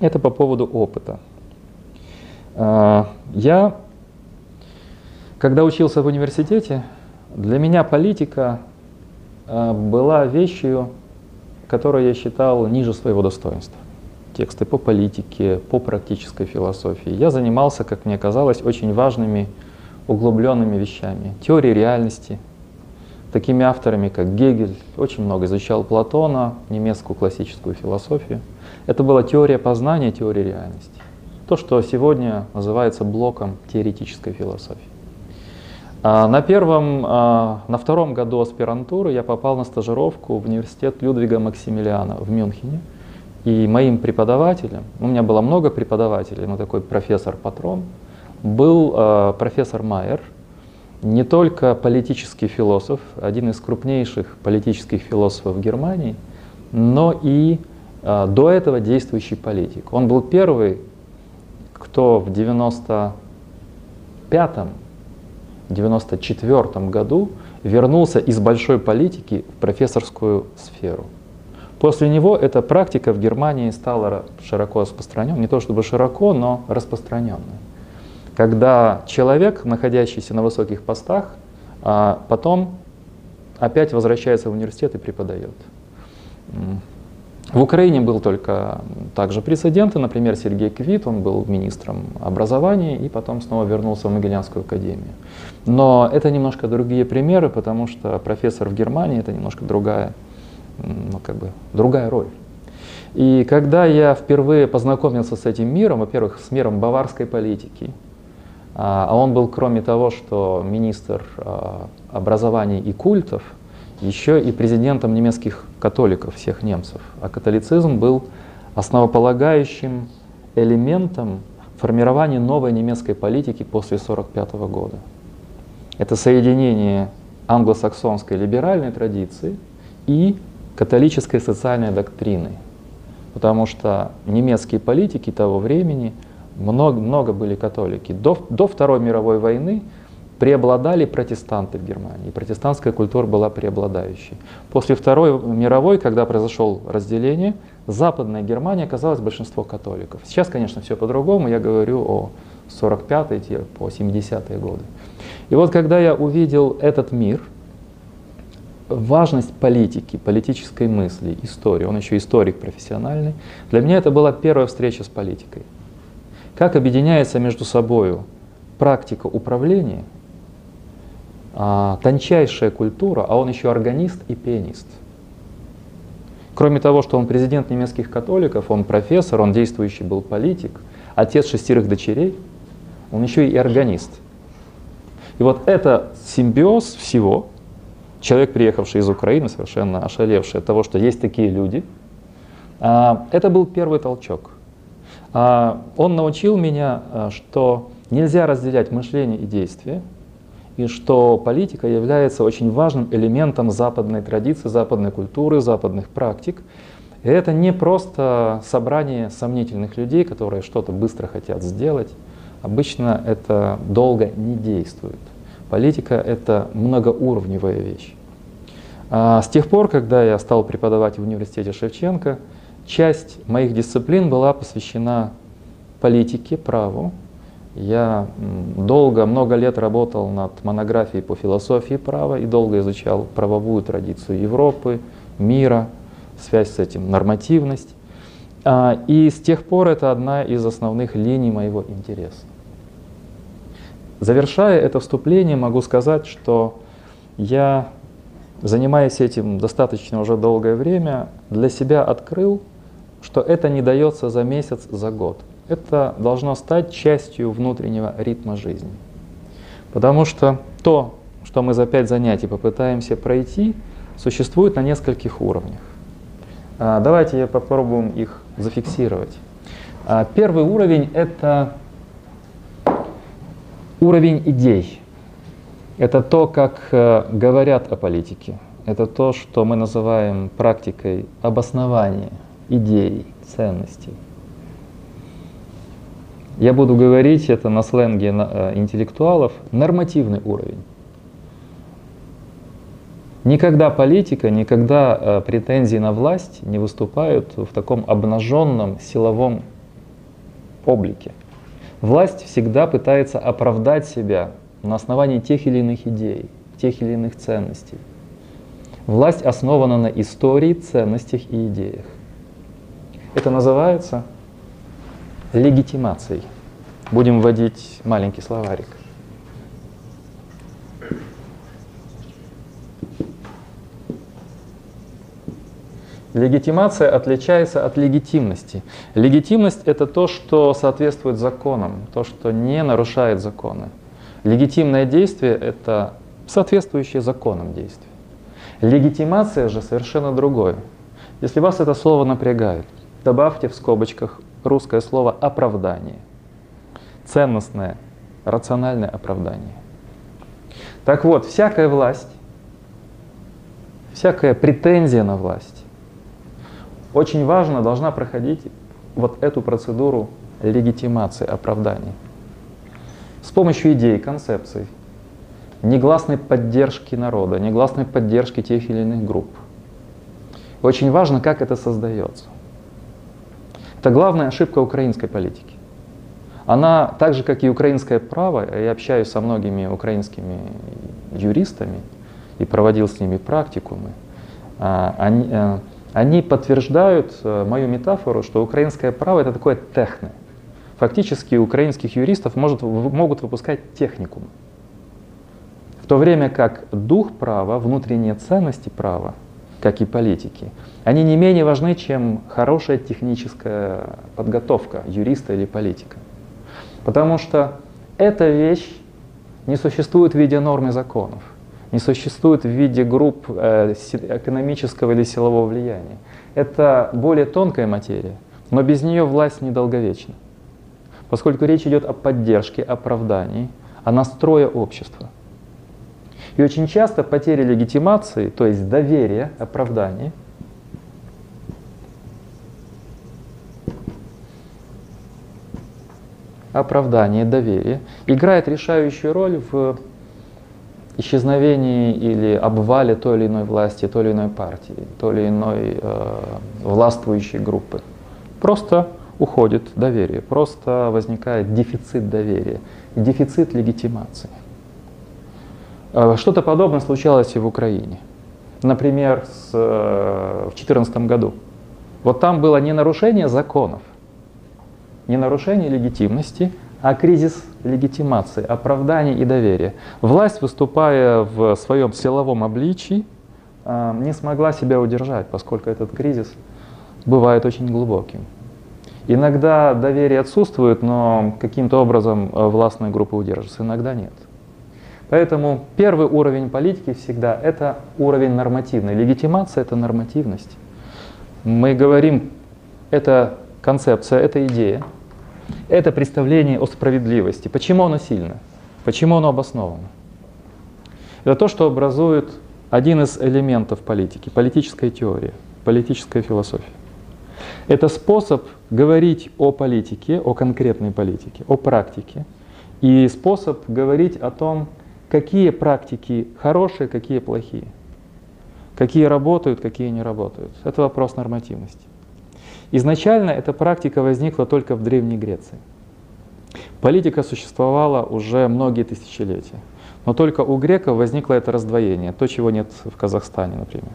Это по поводу опыта. А, я, когда учился в университете, для меня политика а, была вещью, которую я считал ниже своего достоинства. Тексты по политике, по практической философии. Я занимался, как мне казалось, очень важными углубленными вещами. Теорией реальности, такими авторами, как Гегель, очень много изучал Платона, немецкую классическую философию. Это была теория познания, теория реальности. То, что сегодня называется блоком теоретической философии. А на первом, а, на втором году аспирантуры я попал на стажировку в университет Людвига Максимилиана в Мюнхене. И моим преподавателем, у меня было много преподавателей, но такой профессор-патрон, был а, профессор Майер, не только политический философ, один из крупнейших политических философов Германии, но и до этого действующий политик. Он был первый, кто в 95-м 1994 году вернулся из большой политики в профессорскую сферу. После него эта практика в Германии стала широко распространенной, не то чтобы широко, но распространенной. Когда человек, находящийся на высоких постах, а потом опять возвращается в университет и преподает. В Украине был только также прецеденты, например, Сергей Квит, он был министром образования и потом снова вернулся в Могилянскую академию. Но это немножко другие примеры, потому что профессор в Германии это немножко другая, ну, как бы, другая роль. И когда я впервые познакомился с этим миром, во-первых, с миром баварской политики, а, а он был, кроме того, что министр а, образования и культов, еще и президентом немецких католиков, всех немцев. А католицизм был основополагающим элементом формирования новой немецкой политики после 1945 года. Это соединение англосаксонской либеральной традиции и католической социальной доктрины. Потому что немецкие политики того времени, много, много были католики. До, до Второй мировой войны преобладали протестанты в Германии. Протестантская культура была преобладающей. После Второй мировой, когда произошло разделение, Западная Германия оказалась большинство католиков. Сейчас, конечно, все по-другому. Я говорю о 45-е по 70-е годы. И вот когда я увидел этот мир, важность политики, политической мысли, истории, он еще историк профессиональный, для меня это была первая встреча с политикой. Как объединяется между собой практика управления – а, тончайшая культура, а он еще органист и пианист. Кроме того, что он президент немецких католиков, он профессор, он действующий был политик, отец шестерых дочерей, он еще и органист. И вот это симбиоз всего, человек, приехавший из Украины, совершенно ошалевший от того, что есть такие люди, а, это был первый толчок. А, он научил меня, что нельзя разделять мышление и действие, и что политика является очень важным элементом западной традиции, западной культуры, западных практик. И это не просто собрание сомнительных людей, которые что-то быстро хотят сделать. Обычно это долго не действует. Политика — это многоуровневая вещь. А с тех пор, когда я стал преподавать в университете Шевченко, часть моих дисциплин была посвящена политике, праву, я долго, много лет работал над монографией по философии права и долго изучал правовую традицию Европы, мира, связь с этим, нормативность. А, и с тех пор это одна из основных линий моего интереса. Завершая это вступление, могу сказать, что я, занимаясь этим достаточно уже долгое время, для себя открыл, что это не дается за месяц, за год это должно стать частью внутреннего ритма жизни. Потому что то, что мы за пять занятий попытаемся пройти, существует на нескольких уровнях. А, давайте попробуем их зафиксировать. А, первый уровень — это уровень идей. Это то, как э, говорят о политике. Это то, что мы называем практикой обоснования идей, ценностей. Я буду говорить это на сленге э, интеллектуалов, нормативный уровень. Никогда политика, никогда э, претензии на власть не выступают в таком обнаженном силовом облике. Власть всегда пытается оправдать себя на основании тех или иных идей, тех или иных ценностей. Власть основана на истории, ценностях и идеях. Это называется легитимацией. Будем вводить маленький словарик. Легитимация отличается от легитимности. Легитимность — это то, что соответствует законам, то, что не нарушает законы. Легитимное действие — это соответствующее законам действие. Легитимация же совершенно другое. Если вас это слово напрягает, добавьте в скобочках русское слово «оправдание». Ценностное, рациональное оправдание. Так вот, всякая власть, всякая претензия на власть очень важно должна проходить вот эту процедуру легитимации, оправдания. С помощью идей, концепций, негласной поддержки народа, негласной поддержки тех или иных групп. Очень важно, как это создается. Это главная ошибка украинской политики. Она, так же как и украинское право, я общаюсь со многими украинскими юристами и проводил с ними практикумы, а, они, э, они подтверждают э, мою метафору, что украинское право это такое техно. Фактически украинских юристов может, могут выпускать техникум. В то время как дух права, внутренние ценности права, как и политики, они не менее важны, чем хорошая техническая подготовка юриста или политика. Потому что эта вещь не существует в виде норм и законов не существует в виде групп э, экономического или силового влияния. Это более тонкая материя, но без нее власть недолговечна. Поскольку речь идет о поддержке, оправдании, о настрое общества. И очень часто потеря легитимации, то есть доверия, оправдания, оправдание, доверие играет решающую роль в исчезновении или обвале той или иной власти, той или иной партии, той или иной э, властвующей группы. Просто уходит доверие, просто возникает дефицит доверия, дефицит легитимации. Э, что-то подобное случалось и в Украине. Например, э, в 2014 году. Вот там было не нарушение законов, не нарушение легитимности, а кризис легитимации, оправдания и доверия. Власть, выступая в своем силовом обличии, а, не смогла себя удержать, поскольку этот кризис бывает очень глубоким. Иногда доверие отсутствует, но каким-то образом э, властная группа удерживается, иногда нет. Поэтому первый уровень политики всегда это уровень нормативный. Легитимация это нормативность. Мы говорим, это концепция, это идея, это представление о справедливости. Почему оно сильно? Почему оно обосновано? Это то, что образует один из элементов политики, политическая теория, политическая философия. Это способ говорить о политике, о конкретной политике, о практике, и способ говорить о том, какие практики хорошие, какие плохие, какие работают, какие не работают. Это вопрос нормативности. Изначально эта практика возникла только в Древней Греции. Политика существовала уже многие тысячелетия. Но только у греков возникло это раздвоение, то, чего нет в Казахстане, например.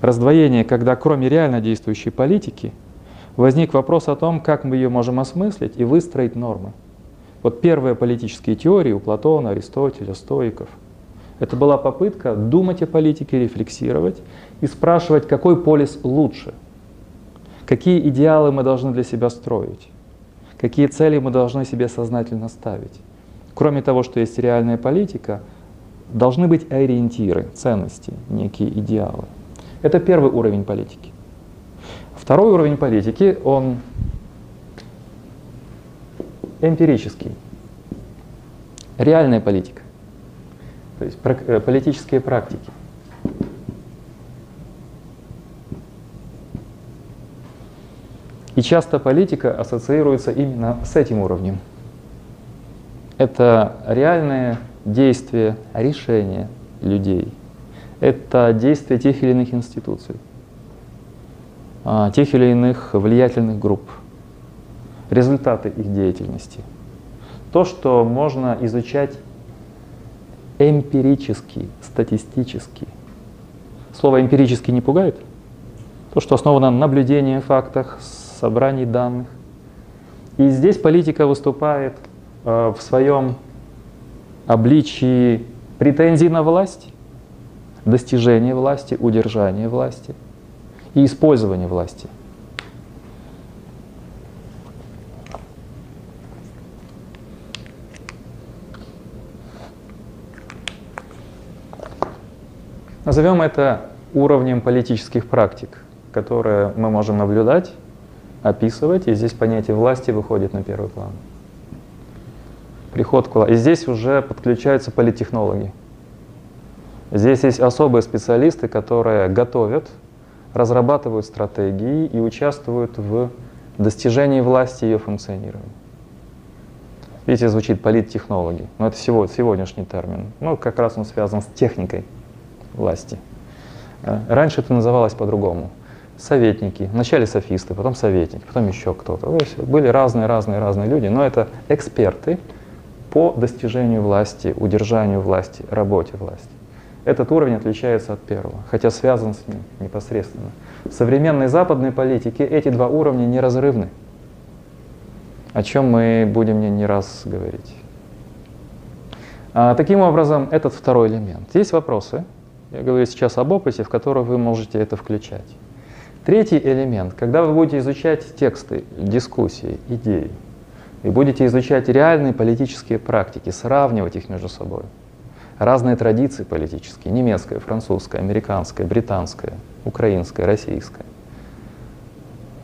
Раздвоение, когда кроме реально действующей политики возник вопрос о том, как мы ее можем осмыслить и выстроить нормы. Вот первые политические теории у Платона, Аристотеля, стоиков — это была попытка думать о политике, рефлексировать и спрашивать, какой полис лучше — Какие идеалы мы должны для себя строить? Какие цели мы должны себе сознательно ставить? Кроме того, что есть реальная политика, должны быть ориентиры, ценности, некие идеалы. Это первый уровень политики. Второй уровень политики, он эмпирический. Реальная политика. То есть э, политические практики. И часто политика ассоциируется именно с этим уровнем. Это реальные действия, решения людей. Это действия тех или иных институций, а, тех или иных влиятельных групп. Результаты их деятельности. То, что можно изучать эмпирически, статистически. Слово эмпирически не пугает? То, что основано на наблюдении фактах, собрании данных. И здесь политика выступает э, в своем обличии претензий на власть, достижение власти, удержание власти и использование власти. Назовем это уровнем политических практик, которые мы можем наблюдать, описывать, и здесь понятие власти выходит на первый план. Приход к власти. И здесь уже подключаются политтехнологи. Здесь есть особые специалисты, которые готовят, разрабатывают стратегии и участвуют в достижении власти и ее функционировании. Видите, звучит политтехнологи, но это сегодняшний термин. Ну, как раз он связан с техникой власти. Э, раньше это называлось по-другому. Советники, вначале софисты, потом советники, потом еще кто-то. Были разные, разные, разные люди, но это эксперты по достижению власти, удержанию власти, работе власти. Этот уровень отличается от первого, хотя связан с ним непосредственно. В современной западной политике эти два уровня неразрывны, о чем мы будем не, не раз говорить. А, таким образом, этот второй элемент. Есть вопросы? Я говорю сейчас об опыте, в который вы можете это включать. Третий элемент, когда вы будете изучать тексты, дискуссии, идеи, и будете изучать реальные политические практики, сравнивать их между собой. Разные традиции политические, немецкая, французская, американская, британская, украинская, российская.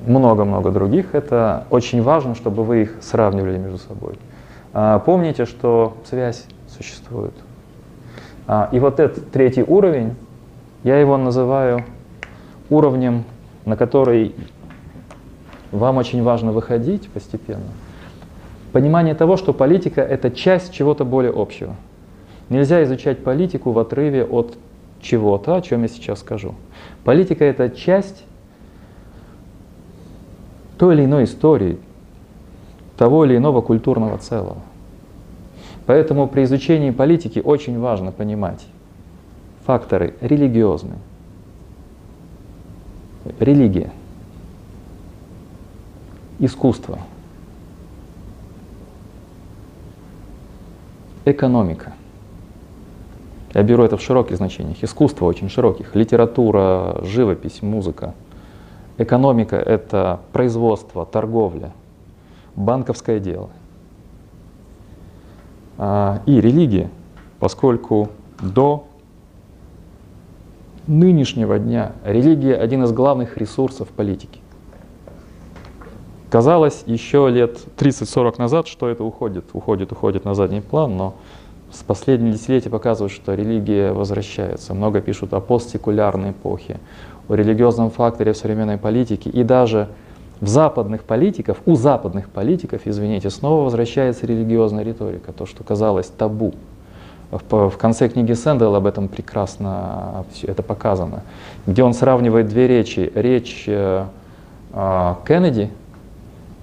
Много-много других. Это очень важно, чтобы вы их сравнивали между собой. А, помните, что связь существует. А, и вот этот третий уровень, я его называю уровнем, на который вам очень важно выходить постепенно. Понимание того, что политика — это часть чего-то более общего. Нельзя изучать политику в отрыве от чего-то, о чем я сейчас скажу. Политика — это часть той или иной истории, того или иного культурного целого. Поэтому при изучении политики очень важно понимать факторы религиозные. Религия, искусство, экономика. Я беру это в широких значениях. Искусство очень широких. Литература, живопись, музыка. Экономика — это производство, торговля, банковское дело — и религия, поскольку до нынешнего дня религия один из главных ресурсов политики. Казалось еще лет 30-40 назад, что это уходит, уходит, уходит на задний план, но с последние десятилетия показывают, что религия возвращается. Много пишут о постсекулярной эпохе, о религиозном факторе в современной политике и даже в западных политиков, у западных политиков, извините, снова возвращается религиозная риторика, то, что казалось табу. В, конце книги Сэндел об этом прекрасно все это показано, где он сравнивает две речи. Речь э, э, Кеннеди,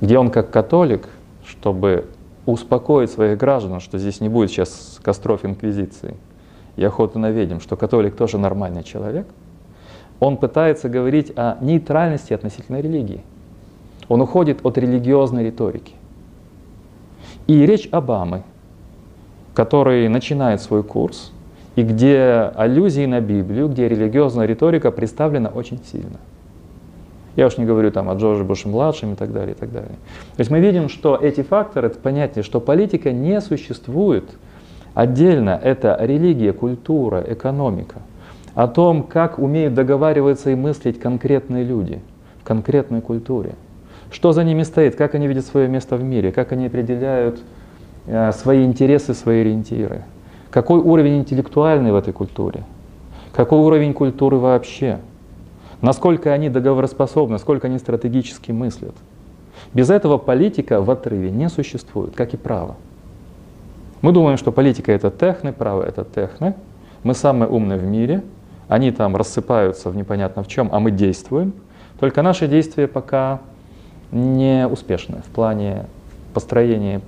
где он как католик, чтобы успокоить своих граждан, что здесь не будет сейчас костров инквизиции и охоты на ведьм, что католик тоже нормальный человек, он пытается говорить о нейтральности относительно религии. Он уходит от религиозной риторики. И речь Обамы, который начинает свой курс, и где аллюзии на Библию, где религиозная риторика представлена очень сильно. Я уж не говорю там о Джордже Буше-младшем и так далее, и так далее. То есть мы видим, что эти факторы, это понятие, что политика не существует отдельно, это религия, культура, экономика. О том, как умеют договариваться и мыслить конкретные люди в конкретной культуре – что за ними стоит, как они видят свое место в мире, как они определяют э, свои интересы, свои ориентиры. Какой уровень интеллектуальный в этой культуре? Какой уровень культуры вообще? Насколько они договороспособны, насколько они стратегически мыслят? Без этого политика в отрыве не существует, как и право. Мы думаем, что политика это техны, право это техны. Мы самые умные в мире. Они там рассыпаются в непонятно в чем, а мы действуем. Только наши действия пока не в плане построения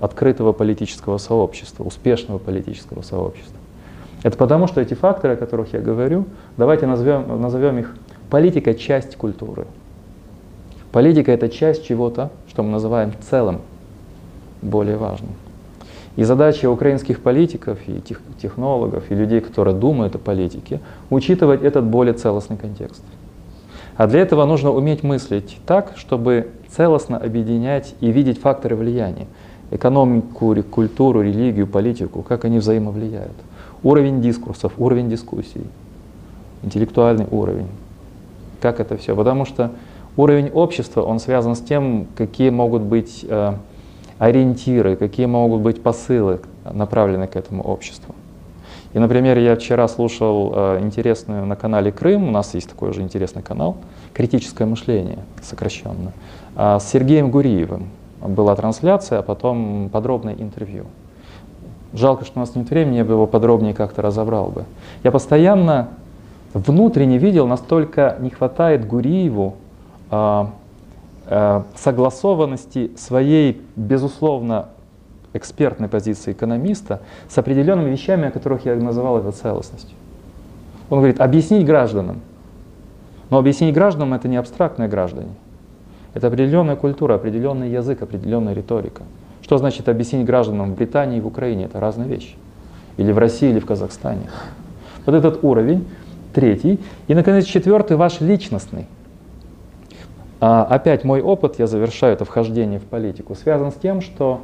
открытого политического сообщества, успешного политического сообщества. Это потому, что эти факторы, о которых я говорю, давайте назовем, назовем их политика – часть культуры. Политика – это часть чего-то, что мы называем целым, более важным. И задача украинских политиков и тех, технологов, и людей, которые думают о политике, учитывать этот более целостный контекст. А для этого нужно уметь мыслить так, чтобы целостно объединять и видеть факторы влияния. Экономику, культуру, религию, политику, как они взаимовлияют. Уровень дискурсов, уровень дискуссий, интеллектуальный уровень. Как это все? Потому что уровень общества, он связан с тем, какие могут быть э, ориентиры, какие могут быть посылы, направленные к этому обществу. И, например, я вчера слушал э, интересную на канале Крым, у нас есть такой же интересный канал, «Критическое мышление», сокращенно, э, с Сергеем Гуриевым. Была трансляция, а потом подробное интервью. Жалко, что у нас нет времени, я бы его подробнее как-то разобрал бы. Я постоянно внутренне видел, настолько не хватает Гуриеву э, согласованности своей, безусловно, экспертной позиции экономиста с определенными вещами, о которых я называл это целостностью. Он говорит, объяснить гражданам. Но объяснить гражданам это не абстрактные граждане. Это определенная культура, определенный язык, определенная риторика. Что значит объяснить гражданам в Британии и в Украине? Это разные вещи. Или в России, или в Казахстане. Вот этот уровень, третий. И, наконец, четвертый, ваш личностный – а опять мой опыт, я завершаю это вхождение в политику, связан с тем, что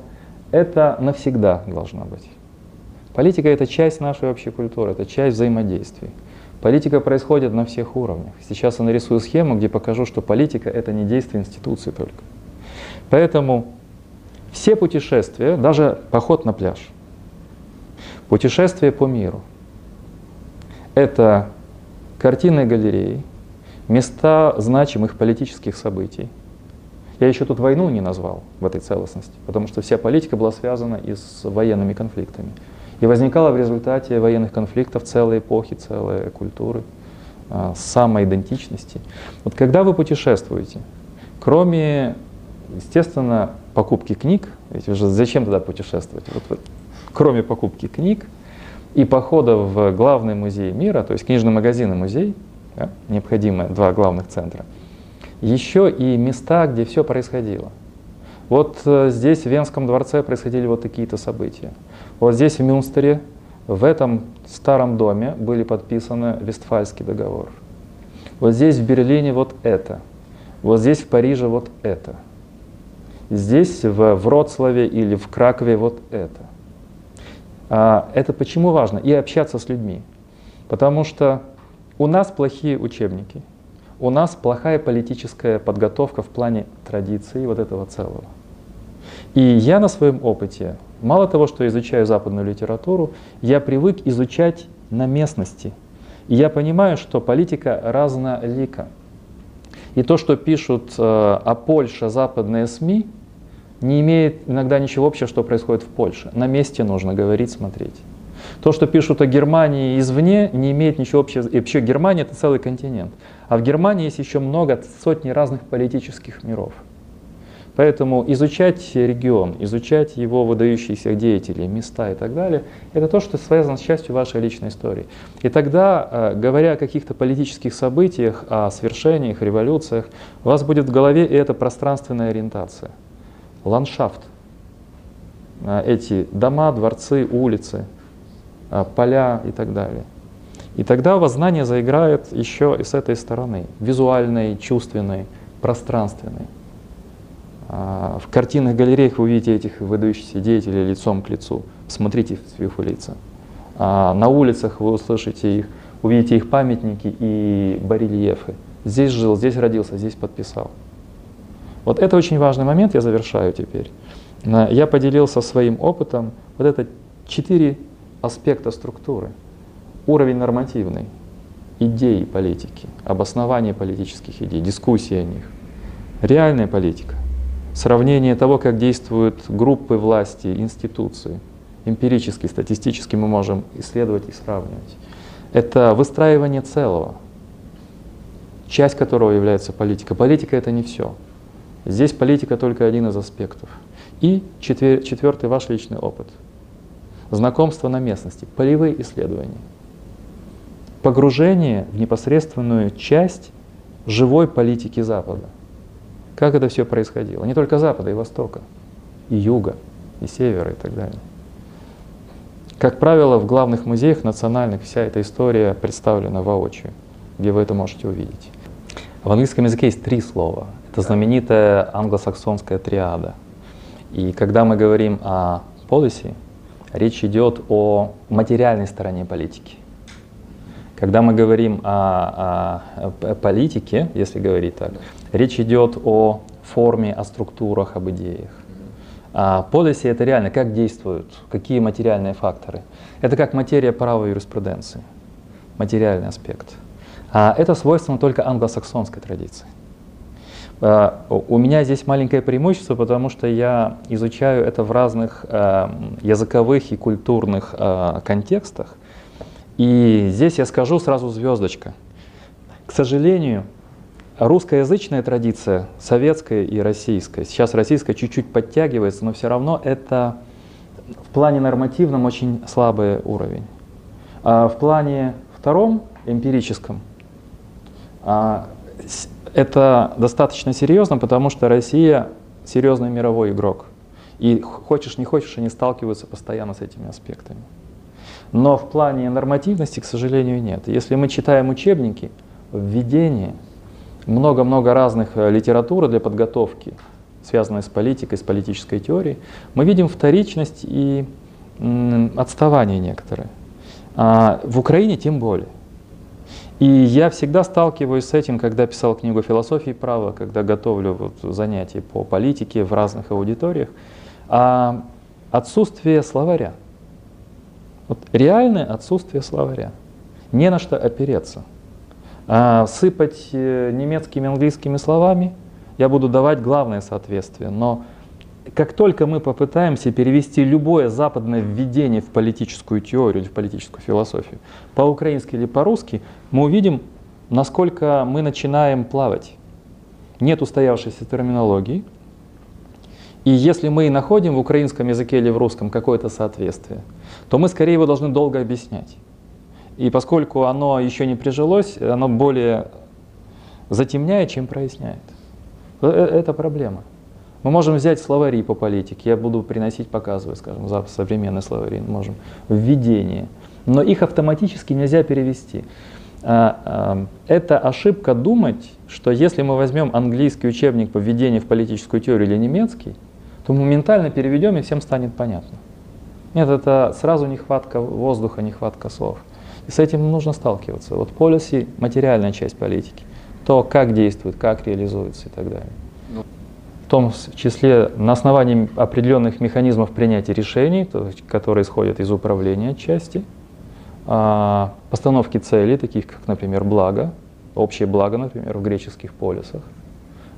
это навсегда должно быть. Политика — это часть нашей общей культуры, это часть взаимодействий. Политика происходит на всех уровнях. Сейчас я нарисую схему, где покажу, что политика — это не действие институции только. Поэтому все путешествия, даже поход на пляж, путешествия по миру — это картины галереи, места значимых политических событий. Я еще тут войну не назвал в этой целостности, потому что вся политика была связана и с военными конфликтами. И возникала в результате военных конфликтов целые эпохи, целые культуры, а, самоидентичности. Вот когда вы путешествуете, кроме, естественно, покупки книг, ведь уже зачем тогда путешествовать? Вот, вот, кроме покупки книг и похода в главный музей мира, то есть книжный магазин и музей, да, необходимые два главных центра, еще и места, где все происходило. Вот э, здесь, в Венском дворце, происходили вот такие-то события. Вот здесь, в Мюнстере, в этом старом доме были подписаны Вестфальский договор. Вот здесь, в Берлине, вот это. Вот здесь, в Париже, вот это. Здесь, в Вроцлаве или в Кракове, вот это. А это почему важно? И общаться с людьми. Потому что у нас плохие учебники, у нас плохая политическая подготовка в плане традиции вот этого целого. И я на своем опыте, мало того, что изучаю западную литературу, я привык изучать на местности. И я понимаю, что политика разнолика. И то, что пишут э, о Польше западные СМИ, не имеет иногда ничего общего, что происходит в Польше. На месте нужно говорить, смотреть. То, что пишут о Германии извне, не имеет ничего общего. И вообще Германия это целый континент. А в Германии есть еще много, сотни разных политических миров. Поэтому изучать регион, изучать его выдающиеся деятелей, места и так далее, это то, что связано с частью вашей личной истории. И тогда, э, говоря о каких-то политических событиях, о свершениях, революциях, у вас будет в голове и эта пространственная ориентация, ландшафт, э, эти дома, дворцы, улицы, а, поля и так далее. И тогда у вас знание заиграет еще и с этой стороны, визуальной, чувственной, пространственной. А, в картинных галереях вы увидите этих выдающихся деятелей лицом к лицу. Смотрите в их лица. А на улицах вы услышите их, увидите их памятники и барельефы. Здесь жил, здесь родился, здесь подписал. Вот это очень важный момент, я завершаю теперь. Я поделился своим опытом. Вот это четыре аспекта структуры. Уровень нормативный, идеи политики, обоснование политических идей, дискуссии о них. Реальная политика, сравнение того, как действуют группы власти, институции. Эмпирически, статистически мы можем исследовать и сравнивать. Это выстраивание целого, часть которого является политика. Политика — это не все. Здесь политика только один из аспектов. И четвер, четвертый ваш личный опыт. Знакомство на местности, полевые исследования. Погружение в непосредственную часть живой политики Запада. Как это все происходило? Не только Запада и Востока, и Юга, и Севера и так далее. Как правило, в главных музеях национальных вся эта история представлена воочию, где вы это можете увидеть. В английском языке есть три слова. Это знаменитая англосаксонская триада. И когда мы говорим о policy, речь идет о материальной стороне политики. Когда мы говорим о, о, о политике, если говорить так, речь идет о форме, о структурах, об идеях. А policy это реально как действуют, какие материальные факторы. Это как материя права юриспруденции, материальный аспект. А это свойственно только англосаксонской традиции. А, у меня здесь маленькое преимущество, потому что я изучаю это в разных а, языковых и культурных а, контекстах. И здесь я скажу сразу звездочка. К сожалению, русскоязычная традиция, советская и российская, сейчас российская чуть-чуть подтягивается, но все равно это в плане нормативном очень слабый уровень. А в плане втором, эмпирическом, а, это достаточно серьезно, потому что Россия серьезный мировой игрок. И хочешь не хочешь, они сталкиваются постоянно с этими аспектами. Но в плане нормативности, к сожалению, нет. Если мы читаем учебники, введение – много-много разных э, литературы для подготовки, связанной с политикой, с политической теорией, мы видим вторичность и отставание некоторые. А в Украине тем более. И я всегда сталкиваюсь с этим, когда писал книгу «Философии права», когда готовлю вот занятия по политике в разных аудиториях. А отсутствие словаря. Вот реальное отсутствие словаря. Не на что опереться – а, сыпать э, немецкими, английскими словами, я буду давать главное соответствие. Но как только мы попытаемся перевести любое западное введение в политическую теорию или в политическую философию, по-украински или по-русски, мы увидим, насколько мы начинаем плавать. Нет устоявшейся терминологии. И если мы находим в украинском языке или в русском какое-то соответствие, то мы скорее его должны долго объяснять. И поскольку оно еще не прижилось, оно более затемняет, чем проясняет. Э, э, это проблема. Мы можем взять словари по политике, я буду приносить, показывать, скажем, современные словари, можем, введение. Но их автоматически нельзя перевести. А, а, это ошибка думать, что если мы возьмем английский учебник по введению в политическую теорию или немецкий, то моментально переведем и всем станет понятно. Нет, это сразу нехватка воздуха, нехватка слов. И с этим нужно сталкиваться. Вот policy – материальная часть политики. То, как действует, как реализуется и так далее. Ну. В том числе на основании определенных механизмов принятия решений, то которые исходят из управления части, а, постановки целей, таких как, например, благо, общее благо, например, в греческих полисах.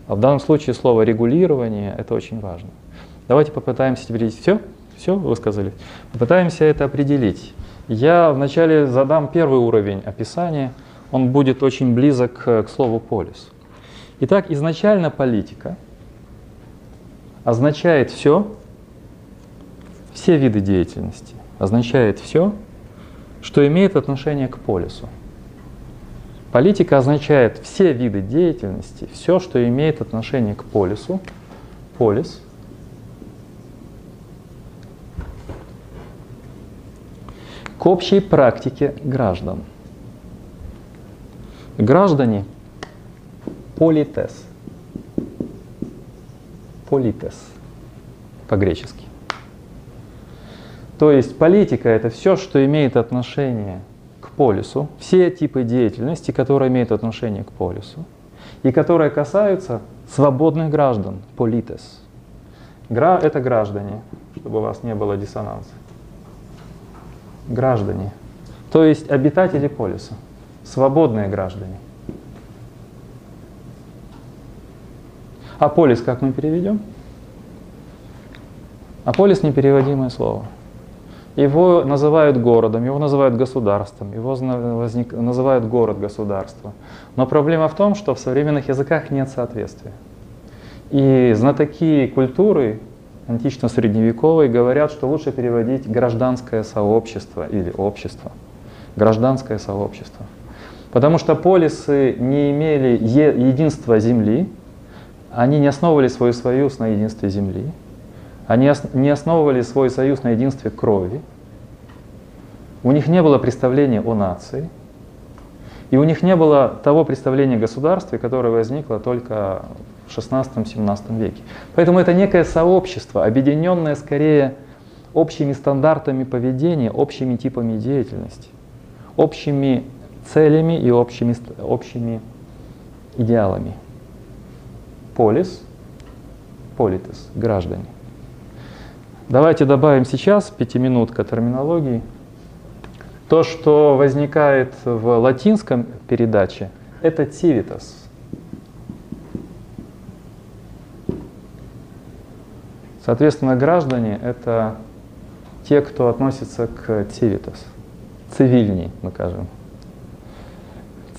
А в данном случае слово регулирование – это очень важно. Давайте попытаемся теперь все, все вы сказали. Попытаемся это определить. Я вначале задам первый уровень описания, он будет очень близок к, к слову полис. Итак, изначально политика означает все, все виды деятельности, означает все, что имеет отношение к полису. Политика означает все виды деятельности, все, что имеет отношение к полису, полис – к общей практике граждан. Граждане политес. Политес по-гречески. То есть политика это все, что имеет отношение к полису, все типы деятельности, которые имеют отношение к полису, и которые касаются свободных граждан, политес. Гра это граждане, чтобы у вас не было диссонанса граждане, то есть обитатели полиса, свободные граждане. А полис как мы переведем? А полис непереводимое слово. Его называют городом, его называют государством, его возник, называют город-государство. Но проблема в том, что в современных языках нет соответствия. И знатоки культуры антично-средневековой говорят, что лучше переводить гражданское сообщество или общество. Гражданское сообщество. Потому что полисы не имели единства земли, они не основывали свой союз на единстве земли, они не основывали свой союз на единстве крови, у них не было представления о нации, и у них не было того представления о государстве, которое возникло только в XVI-XVII веке. Поэтому это некое сообщество, объединенное скорее общими стандартами поведения, общими типами деятельности, общими целями и общими, общими идеалами. Полис, политес, граждане. Давайте добавим сейчас пятиминутка терминологии. То, что возникает в латинском передаче, это civitas. Соответственно, граждане — это те, кто относится к civitas. Цивильни, мы скажем.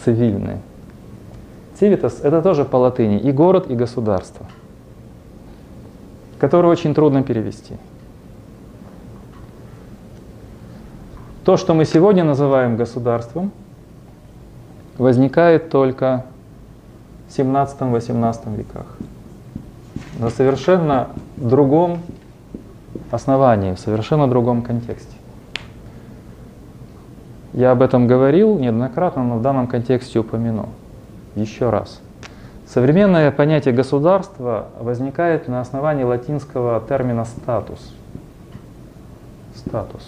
Цивильные. Civitas — это тоже по латыни и город, и государство, которое очень трудно перевести. То, что мы сегодня называем государством, возникает только в 17-18 веках. На совершенно другом основании, в совершенно другом контексте. Я об этом говорил неоднократно, но в данном контексте упомяну. Еще раз. Современное понятие государства возникает на основании латинского термина статус. Статус.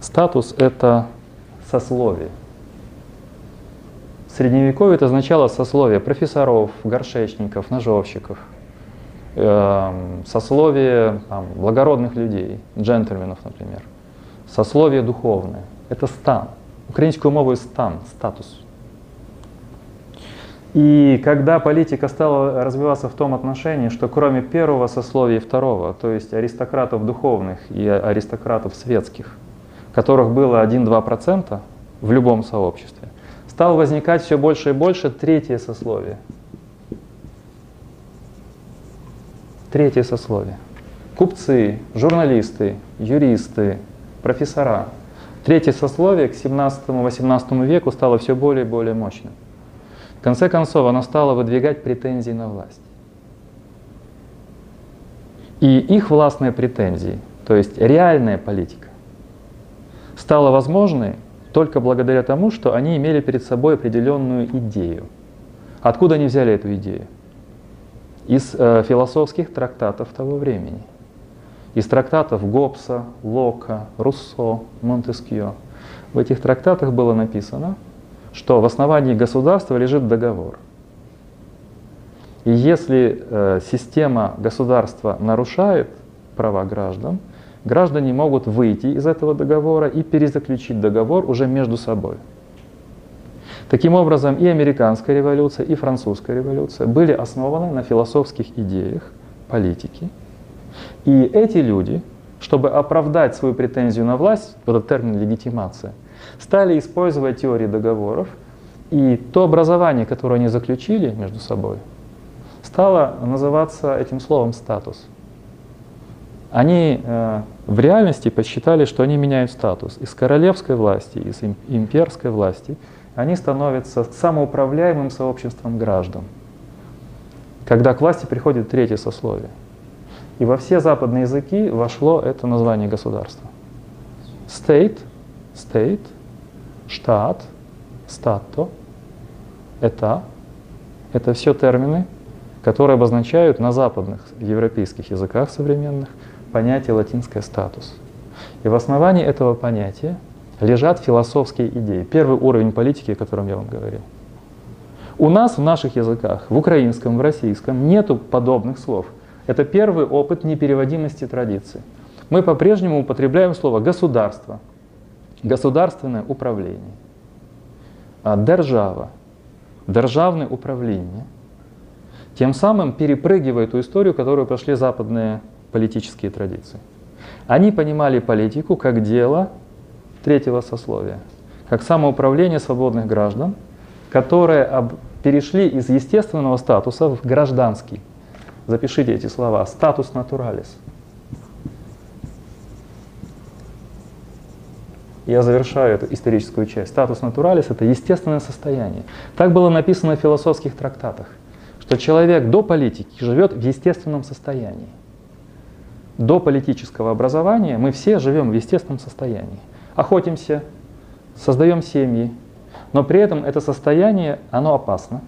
Статус — это сословие. Средневековье это означало сословие профессоров, горшечников, ножовщиков, э, сословие там, благородных людей, джентльменов, например, сословие духовное. Это стан. Украинскую мову стан, статус. И когда политика стала развиваться в том отношении, что кроме первого сословия и второго, то есть аристократов духовных и аристократов светских, которых было 1-2% в любом сообществе, стало возникать все больше и больше третье сословие. Третье сословие. Купцы, журналисты, юристы, профессора. Третье сословие к 17-18 веку стало все более и более мощным. В конце концов, оно стало выдвигать претензии на власть. И их властные претензии, то есть реальная политика, стала возможной только благодаря тому, что они имели перед собой определенную идею. Откуда они взяли эту идею? Из э, философских трактатов того времени. Из трактатов Гоббса, Лока, Руссо, Монтескьё. В этих трактатах было написано, что в основании государства лежит договор. И если э, система государства нарушает права граждан, граждане могут выйти из этого договора и перезаключить договор уже между собой. Таким образом, и американская революция, и французская революция были основаны на философских идеях политики. И эти люди, чтобы оправдать свою претензию на власть, вот этот термин легитимация, стали использовать теории договоров, и то образование, которое они заключили между собой, стало называться этим словом статус. Они э, в реальности посчитали, что они меняют статус. Из королевской власти, из имперской власти они становятся самоуправляемым сообществом граждан. Когда к власти приходит третье сословие. И во все западные языки вошло это название государства. State, state, штат, стато, это, это все термины, которые обозначают на западных европейских языках современных понятие латинское статус. И в основании этого понятия лежат философские идеи. Первый уровень политики, о котором я вам говорил. У нас в наших языках, в украинском, в российском, нету подобных слов. Это первый опыт непереводимости традиции. Мы по-прежнему употребляем слово «государство», «государственное управление», а «держава», «державное управление». Тем самым перепрыгивая ту историю, которую прошли западные политические традиции. Они понимали политику как дело третьего сословия, как самоуправление свободных граждан, которое об, перешли из естественного статуса в гражданский. Запишите эти слова. Статус натуралис. Я завершаю эту историческую часть. Статус натуралис — это естественное состояние. Так было написано в философских трактатах, что человек до политики живет в естественном состоянии. До политического образования мы все живем в естественном состоянии. Охотимся, создаем семьи, но при этом это состояние, оно опасно,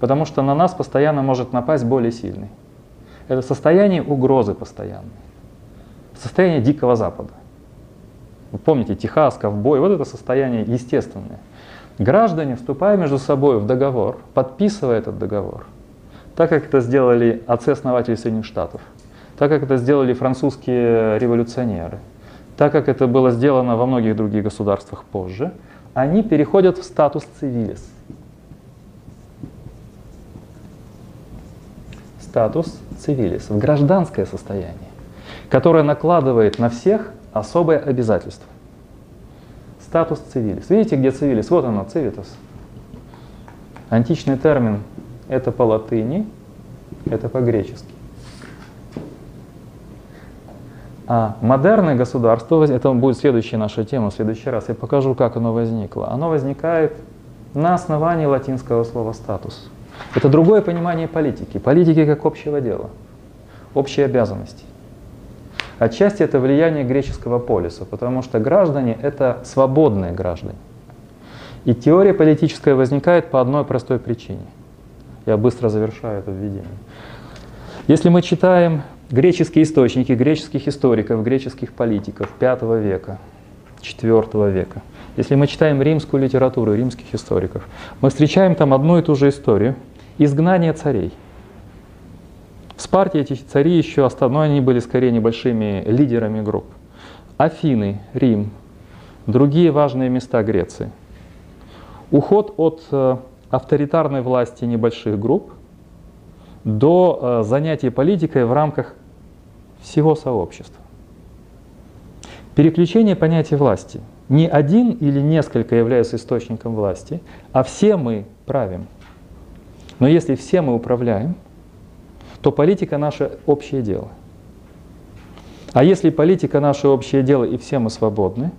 потому что на нас постоянно может напасть более сильный. Это состояние угрозы постоянной, состояние Дикого Запада. Вы помните, Техас, ковбой, вот это состояние естественное. Граждане, вступая между собой в договор, подписывая этот договор, так как это сделали отцы-основатели Соединенных Штатов, так как это сделали французские революционеры, так как это было сделано во многих других государствах позже, они переходят в статус цивилис. Статус цивилис, в гражданское состояние, которое накладывает на всех особое обязательство. Статус цивилис. Видите, где цивилис? Вот оно, цивитус. Античный термин – это по латыни, это по-гречески. А модерное государство, это будет следующая наша тема, в следующий раз я покажу, как оно возникло. Оно возникает на основании латинского слова «статус». Это другое понимание политики. Политики как общего дела, общей обязанности. Отчасти это влияние греческого полиса, потому что граждане — это свободные граждане. И теория политическая возникает по одной простой причине. Я быстро завершаю это введение. Если мы читаем греческие источники греческих историков, греческих политиков V века, IV века, если мы читаем римскую литературу римских историков, мы встречаем там одну и ту же историю — изгнание царей. В Спарте эти цари еще но они были скорее небольшими лидерами групп. Афины, Рим, другие важные места Греции. Уход от э, авторитарной власти небольших групп до э, занятия политикой в рамках всего сообщества. Переключение понятия власти. Не один или несколько являются источником власти, а все мы правим. Но если все мы управляем, то политика наше общее дело. А если политика наше общее дело и все мы свободны,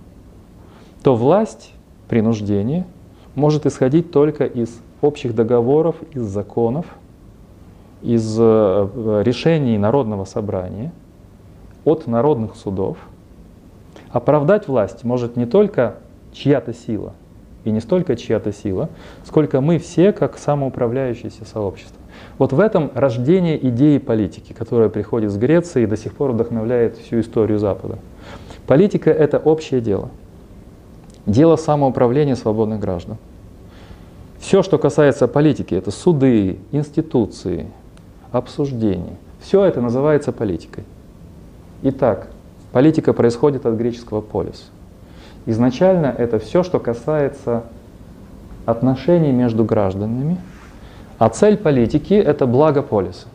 то власть, принуждение может исходить только из общих договоров, из законов, из э, решений Народного собрания, от народных судов. Оправдать власть может не только чья-то сила, и не столько чья-то сила, сколько мы все как самоуправляющееся сообщество. Вот в этом рождение идеи политики, которая приходит с Греции и до сих пор вдохновляет всю историю Запада. Политика — это общее дело. Дело самоуправления свободных граждан. Все, что касается политики, это суды, институции, обсуждения. Все это называется политикой. Итак, политика происходит от греческого полис. Изначально это все, что касается отношений между гражданами — а цель политики — это благо полиса.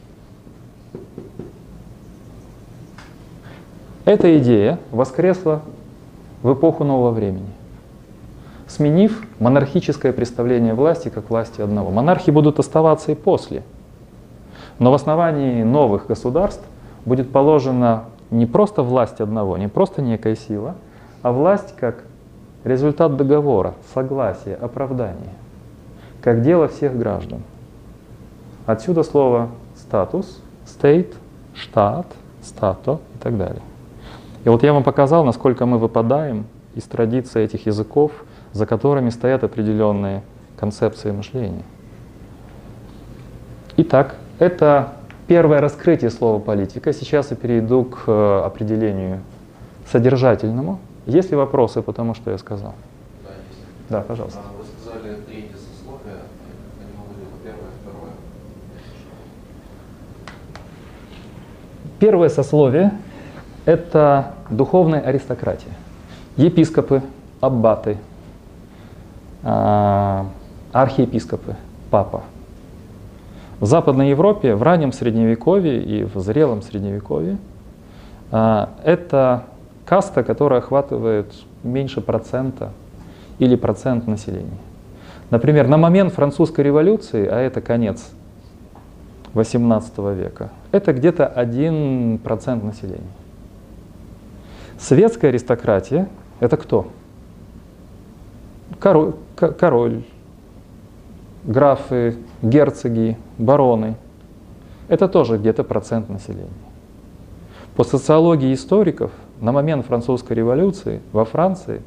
Эта идея воскресла в эпоху нового времени, сменив монархическое представление власти как власти одного. Монархи будут оставаться и после, но в основании новых государств будет положена не просто власть одного, не просто некая сила, а власть как результат договора, согласия, оправдания, как дело всех граждан. Отсюда слово статус, state, штат, стато и так далее. И вот я вам показал, насколько мы выпадаем из традиции этих языков, за которыми стоят определенные концепции мышления. Итак, это первое раскрытие слова политика. Сейчас я перейду к э, определению содержательному. Есть ли вопросы по тому, что я сказал? Да, есть. Да, пожалуйста. А вы сказали три Первое сословие — это духовная аристократия. Епископы, аббаты, а, архиепископы, папа. В Западной Европе, в раннем Средневековье и в зрелом Средневековье а, это каста, которая охватывает меньше процента или процент населения. Например, на момент французской революции, а это конец XVIII века, это где-то 1% населения. Светская аристократия – это кто? Король, король, графы, герцоги, бароны. Это тоже где-то процент населения. По социологии историков, на момент французской революции во Франции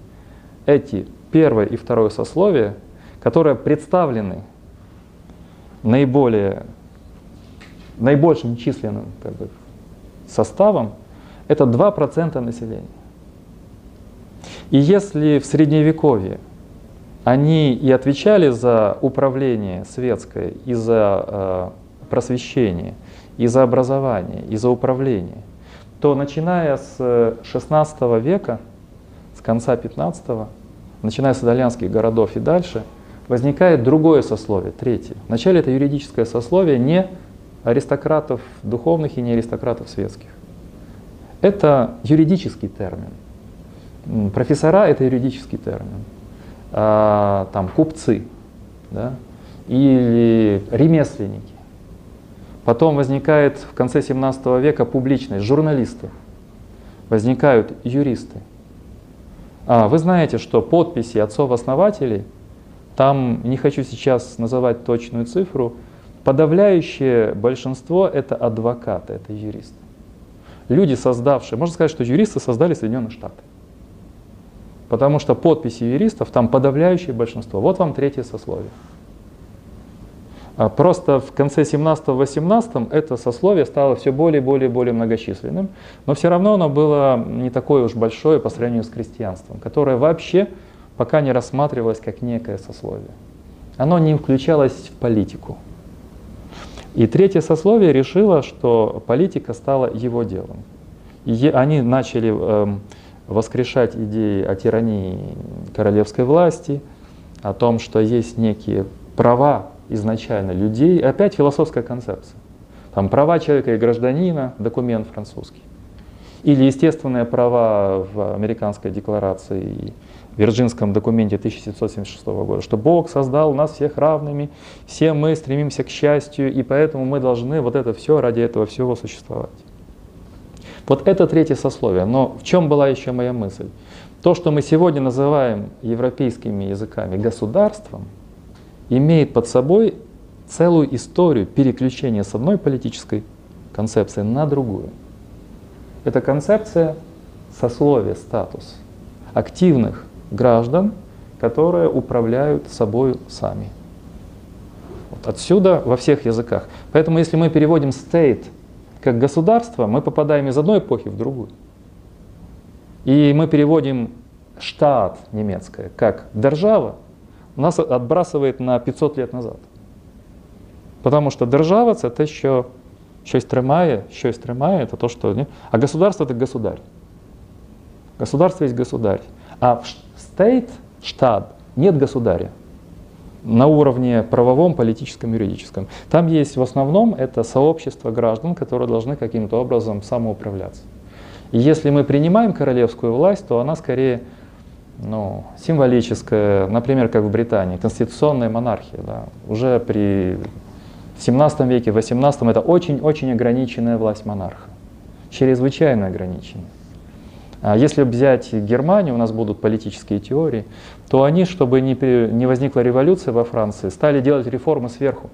эти первое и второе сословие, которые представлены наиболее, наибольшим численным как бы, составом, это 2% населения. И если в Средневековье они и отвечали за управление светское, и за э, просвещение, и за образование, и за управление, то начиная с 16 века, с конца 15 начиная с итальянских городов и дальше, возникает другое сословие, третье. Вначале это юридическое сословие не аристократов духовных и не аристократов светских. Это юридический термин. Профессора — это юридический термин. А, там, купцы да? или ремесленники. Потом возникает в конце 17 века публичность, журналисты. Возникают юристы. А, вы знаете, что подписи отцов-основателей, там, не хочу сейчас называть точную цифру, подавляющее большинство это адвокаты, это юристы. Люди, создавшие, можно сказать, что юристы создали Соединенные Штаты. Потому что подписи юристов там подавляющее большинство. Вот вам третье сословие. А просто в конце 17-18 это сословие стало все более и более, более многочисленным, но все равно оно было не такое уж большое по сравнению с крестьянством, которое вообще пока не рассматривалось как некое сословие. Оно не включалось в политику. И третье сословие решило, что политика стала его делом. И они начали э, воскрешать идеи о тирании королевской власти, о том, что есть некие права изначально людей. Опять философская концепция. Там права человека и гражданина, документ французский. Или естественные права в американской декларации и Вирджинском документе 1776 года, что Бог создал нас всех равными, все мы стремимся к счастью, и поэтому мы должны вот это все ради этого всего существовать. Вот это третье сословие. Но в чем была еще моя мысль? То, что мы сегодня называем европейскими языками государством, имеет под собой целую историю переключения с одной политической концепции на другую. Это концепция сословия, статус активных граждан, которые управляют собой сами. Вот отсюда во всех языках. Поэтому если мы переводим state как государство, мы попадаем из одной эпохи в другую. И мы переводим штат немецкое как держава, нас отбрасывает на 500 лет назад. Потому что держава это еще щось тримає, щось тримає, это то, что... А государство это государь. Государство есть государь. А в state, штат, нет государя на уровне правовом, политическом, юридическом. Там есть в основном это сообщество граждан, которые должны каким-то образом самоуправляться. И если мы принимаем королевскую власть, то она скорее ну, символическая, например, как в Британии, конституционная монархия. Да. Уже при 17 веке, 18 это очень-очень ограниченная власть монарха, чрезвычайно ограниченная. А если взять Германию, у нас будут политические теории, то они, чтобы не, не возникла революция во Франции, стали делать реформы сверху.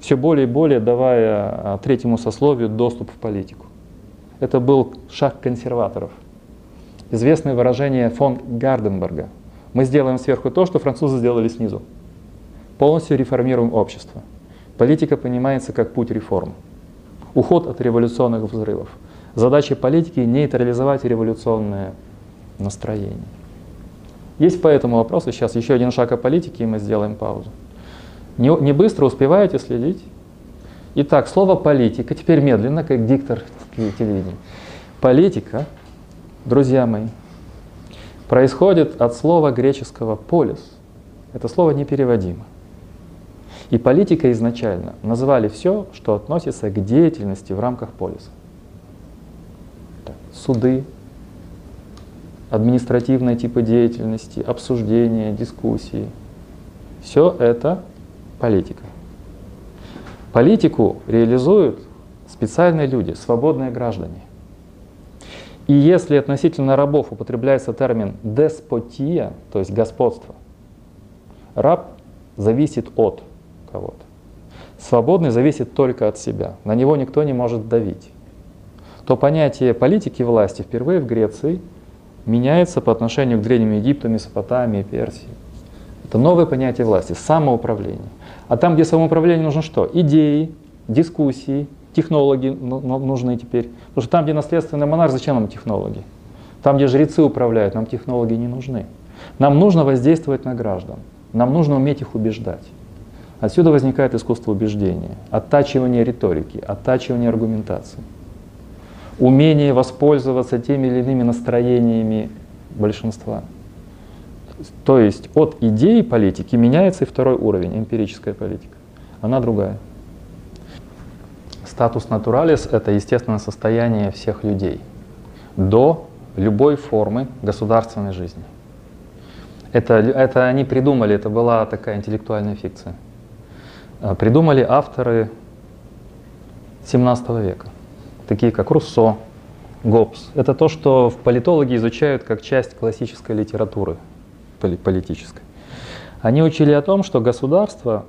Все более и более давая а, третьему сословию доступ в политику. Это был шаг консерваторов. Известное выражение фон Гарденберга. Мы сделаем сверху то, что французы сделали снизу. Полностью реформируем общество. Политика понимается как путь реформ. Уход от революционных взрывов. Задача политики – нейтрализовать революционное настроение. Есть по этому вопросу сейчас еще один шаг о политике, и мы сделаем паузу. Не, не быстро успеваете следить? Итак, слово политика, теперь медленно, как диктор телевидения. Политика, друзья мои, происходит от слова греческого полис. Это слово непереводимо. И политика изначально называли все, что относится к деятельности в рамках полиса суды, административные типы деятельности, обсуждения, дискуссии. Все это политика. Политику реализуют специальные люди, свободные граждане. И если относительно рабов употребляется термин деспотия, то есть господство, раб зависит от кого-то. Свободный зависит только от себя. На него никто не может давить. То понятие политики власти впервые в Греции меняется по отношению к Древнему Египту, Месопотамии, Персии. Это новое понятие власти, самоуправление. А там, где самоуправление нужно что? Идеи, дискуссии, технологии ну, ну, нужны теперь. Потому что там, где наследственный монарх, зачем нам технологии? Там, где жрецы управляют, нам технологии не нужны. Нам нужно воздействовать на граждан. Нам нужно уметь их убеждать. Отсюда возникает искусство убеждения, оттачивание риторики, оттачивание аргументации, умение воспользоваться теми или иными настроениями большинства. То есть от идеи политики меняется и второй уровень, эмпирическая политика. Она другая. Статус натуралис — это естественное состояние всех людей до любой формы государственной жизни. Это, это они придумали, это была такая интеллектуальная фикция. А, придумали авторы 17 века, такие как Руссо, Гоббс. Это то, что в политологии изучают как часть классической литературы политической. Они учили о том, что государство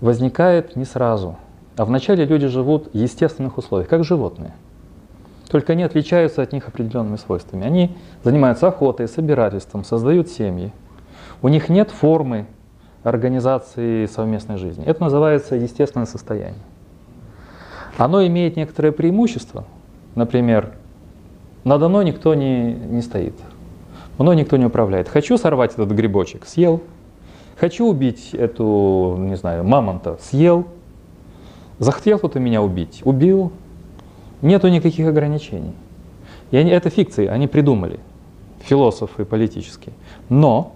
возникает не сразу, а вначале люди живут в естественных условиях, как животные. Только они отличаются от них определенными свойствами. Они занимаются охотой, собирательством, создают семьи. У них нет формы организации совместной жизни. Это называется естественное состояние. Оно имеет некоторое преимущество. Например, надо мной никто не, не стоит. Мной никто не управляет. Хочу сорвать этот грибочек, съел. Хочу убить эту, не знаю, мамонта, съел. Захотел кто-то меня убить, убил. Нету никаких ограничений. И они, это фикции, они придумали, философы политические. Но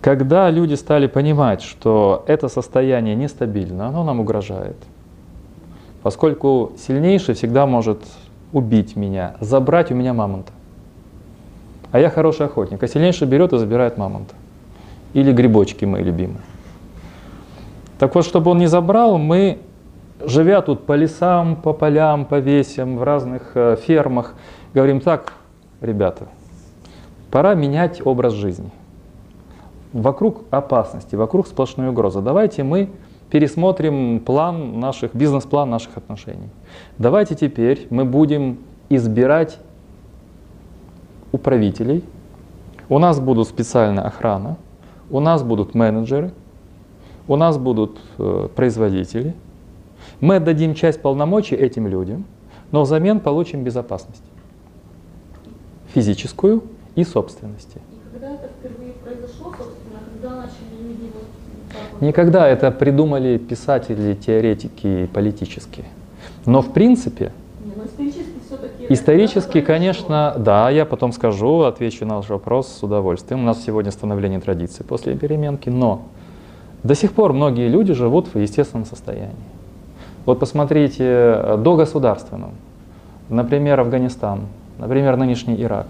когда люди стали понимать, что это состояние нестабильно, оно нам угрожает, поскольку сильнейший всегда может убить меня, забрать у меня мамонта. А я хороший охотник, а сильнейший берет и забирает мамонта. Или грибочки мои любимые. Так вот, чтобы он не забрал, мы, живя тут по лесам, по полям, по весям, в разных э, фермах, говорим так, ребята, пора менять образ жизни вокруг опасности, вокруг сплошной угрозы. Давайте мы пересмотрим план наших, бизнес-план наших отношений. Давайте теперь мы будем избирать управителей. У нас будут специальная охрана, у нас будут менеджеры, у нас будут э, производители. Мы отдадим часть полномочий этим людям, но взамен получим безопасность физическую и собственности. И когда это впервые произошло, собственно, когда начали люди вот так вот- Никогда это придумали писатели, теоретики политические. Но в принципе, Не, ну, исторически, конечно, да, я потом скажу, отвечу на ваш вопрос с удовольствием. У нас сегодня становление традиции после переменки, но до сих пор многие люди живут в естественном состоянии. Вот посмотрите, э, до государственном, например, Афганистан, например, нынешний Ирак.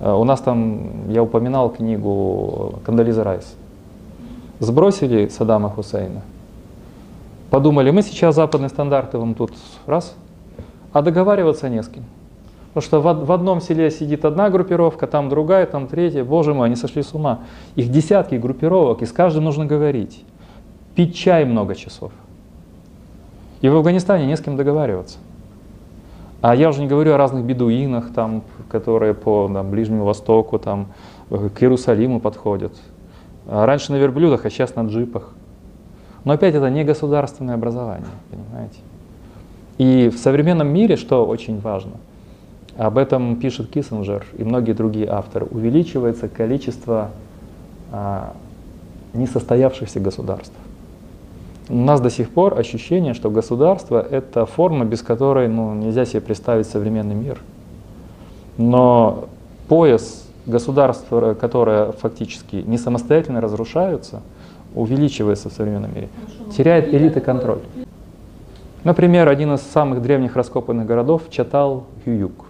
Э, У нас там, я упоминал книгу Кандализа Райс. Сбросили Саддама Хусейна, подумали, мы сейчас западные стандарты вам тут раз, а договариваться не с кем. Потому что в, од- в одном селе сидит одна группировка, там другая, там третья. Боже мой, они сошли с ума. Их десятки группировок, и с каждым нужно говорить. Пить чай много часов. И в Афганистане не с кем договариваться. А я уже не говорю о разных бедуинах, там, которые по там, Ближнему Востоку, там, к Иерусалиму подходят. А раньше на верблюдах, а сейчас на джипах. Но опять это не государственное образование, понимаете? И в современном мире, что очень важно, об этом пишет Киссинджер и многие другие авторы, увеличивается количество а, несостоявшихся государств. У нас до сих пор ощущение, что государство — это форма, без которой ну, нельзя себе представить современный мир. Но пояс государств, которые фактически не самостоятельно разрушаются, увеличивается в современном мире. Ну, Теряет элита это- контроль. Например, один из самых древних раскопанных городов Чатал Хююк.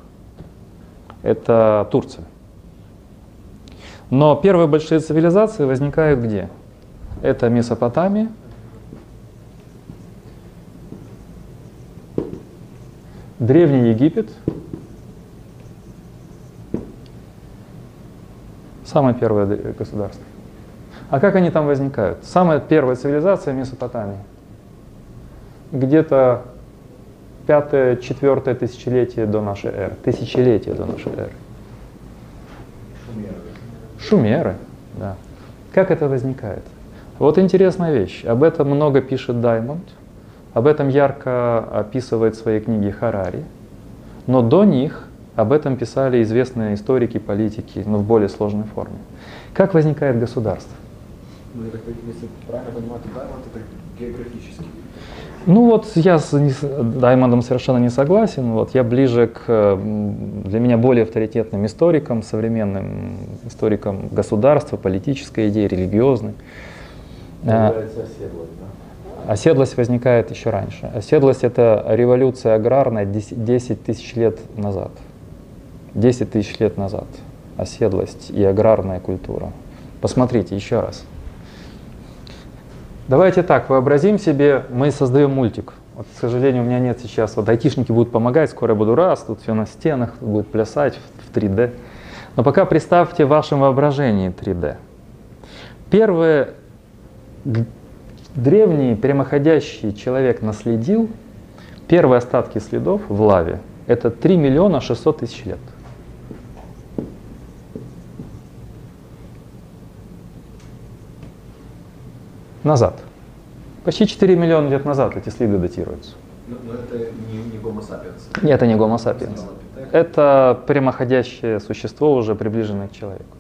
Это Турция. Но первые большие цивилизации возникают где? Это Месопотамия, Древний Египет, самое первое государство. А как они там возникают? Самая первая цивилизация Месопотамии. Где-то пятое, четвертое тысячелетие до нашей эры. Тысячелетие до нашей эры. Шумеры. Шумеры, да. Как это возникает? Вот интересная вещь. Об этом много пишет Даймонд. Об этом ярко описывает в своей книге Харари. Но до них об этом писали известные историки, политики, но в более сложной форме. Как возникает государство? Ну, я так, если правильно понимаю, то Даймонд это географический. Ну вот я с Даймондом совершенно не согласен. Вот я ближе к м, для меня более авторитетным историкам, современным историкам государства, политической идеи, религиозной. Является оседлость, да? Оседлость возникает еще раньше. Оседлость это революция аграрная 10 10 тысяч лет назад. 10 тысяч лет назад. Оседлость и аграрная культура. Посмотрите еще раз. Давайте так, вообразим себе, мы создаем мультик. Вот, к сожалению, у меня нет сейчас, вот айтишники будут помогать, скоро я буду раз, тут все на стенах, тут будет плясать в, в 3D. Но пока представьте в вашем воображении 3D. Первый г- древний прямоходящий человек наследил, первые остатки следов в лаве, это 3 миллиона 600 тысяч лет. Назад. Почти 4 миллиона лет назад эти следы датируются. Но, но это не, не Homo sapiens. Нет, это не sapiens. Австралопитек, Это прямоходящее существо, уже приближенное к человеку.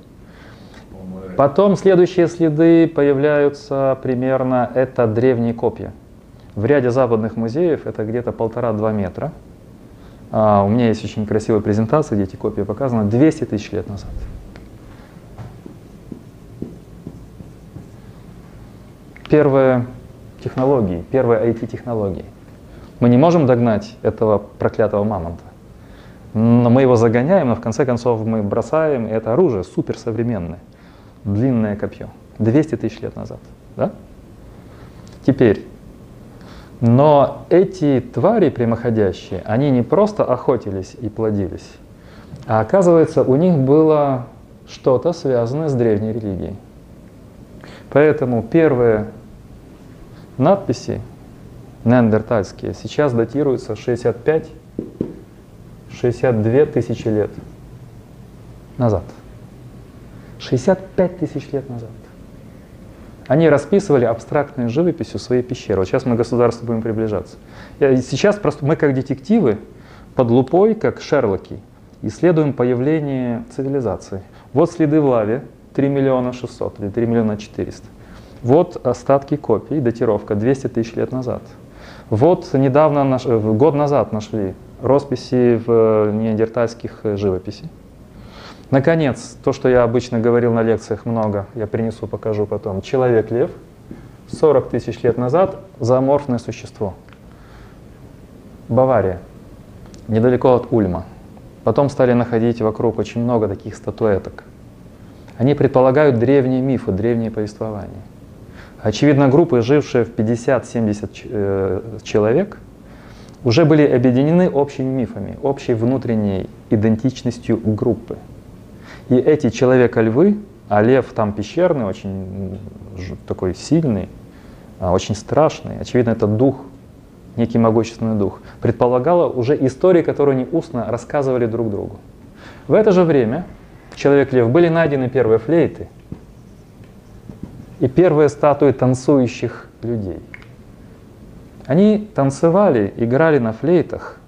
Потом следующие следы появляются примерно, это древние копья. В ряде западных музеев это где-то полтора-два метра. А, у меня есть очень красивая презентация, где эти копии показаны, 200 тысяч лет назад. Первые технологии, первые IT-технологии. Мы не можем догнать этого проклятого мамонта. Но мы его загоняем, но в конце концов мы бросаем, и это оружие суперсовременное. Длинное копье. 200 тысяч лет назад. Да? Теперь, но эти твари прямоходящие, они не просто охотились и плодились, а оказывается, у них было что-то связанное с древней религией. Поэтому первые надписи неандертальские сейчас датируются 65 62 тысячи лет назад. 65 тысяч лет назад. Они расписывали абстрактной живописью свои пещеры. Вот сейчас мы к государству будем приближаться. Сейчас просто мы как детективы под лупой, как Шерлоки, исследуем появление цивилизации. Вот следы в лаве 3 миллиона 600 или 3 миллиона 400. Вот остатки копий, датировка 200 тысяч лет назад. Вот недавно, наш- э, год назад нашли росписи в э, неандертальских э, живописи. Наконец, то, что я обычно говорил на лекциях много, я принесу, покажу потом. Человек-лев, 40 тысяч лет назад, зооморфное существо. Бавария, недалеко от Ульма. Потом стали находить вокруг очень много таких статуэток. Они предполагают древние мифы, древние повествования. Очевидно, группы, жившие в 50-70 ч- э, человек, уже были объединены общими мифами, общей внутренней идентичностью группы. И эти человека-львы, а лев там пещерный, очень такой сильный, а, очень страшный, очевидно, это дух, некий могущественный дух, предполагала уже истории, которые они устно рассказывали друг другу. В это же время в Человек-лев были найдены первые флейты и первые статуи танцующих людей. Они танцевали, играли на флейтах,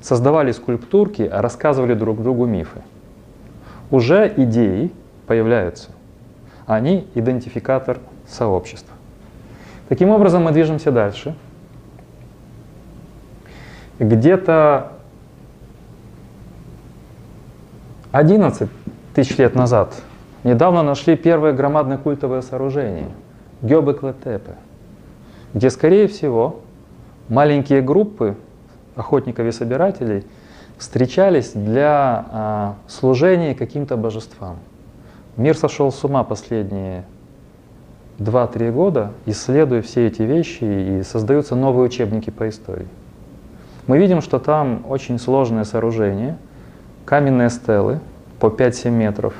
создавали скульптурки, а рассказывали друг другу мифы. Уже идеи появляются. Они идентификатор сообщества. Таким образом, мы движемся дальше. Где-то 11 тысяч лет назад недавно нашли первое громадное культовое сооружение – Гёбекли-Тепе, где, скорее всего, маленькие группы охотников и собирателей встречались для а, служения каким-то божествам. Мир сошел с ума последние 2-3 года, исследуя все эти вещи, и создаются новые учебники по истории. Мы видим, что там очень сложное сооружение, каменные стелы по 5-7 метров,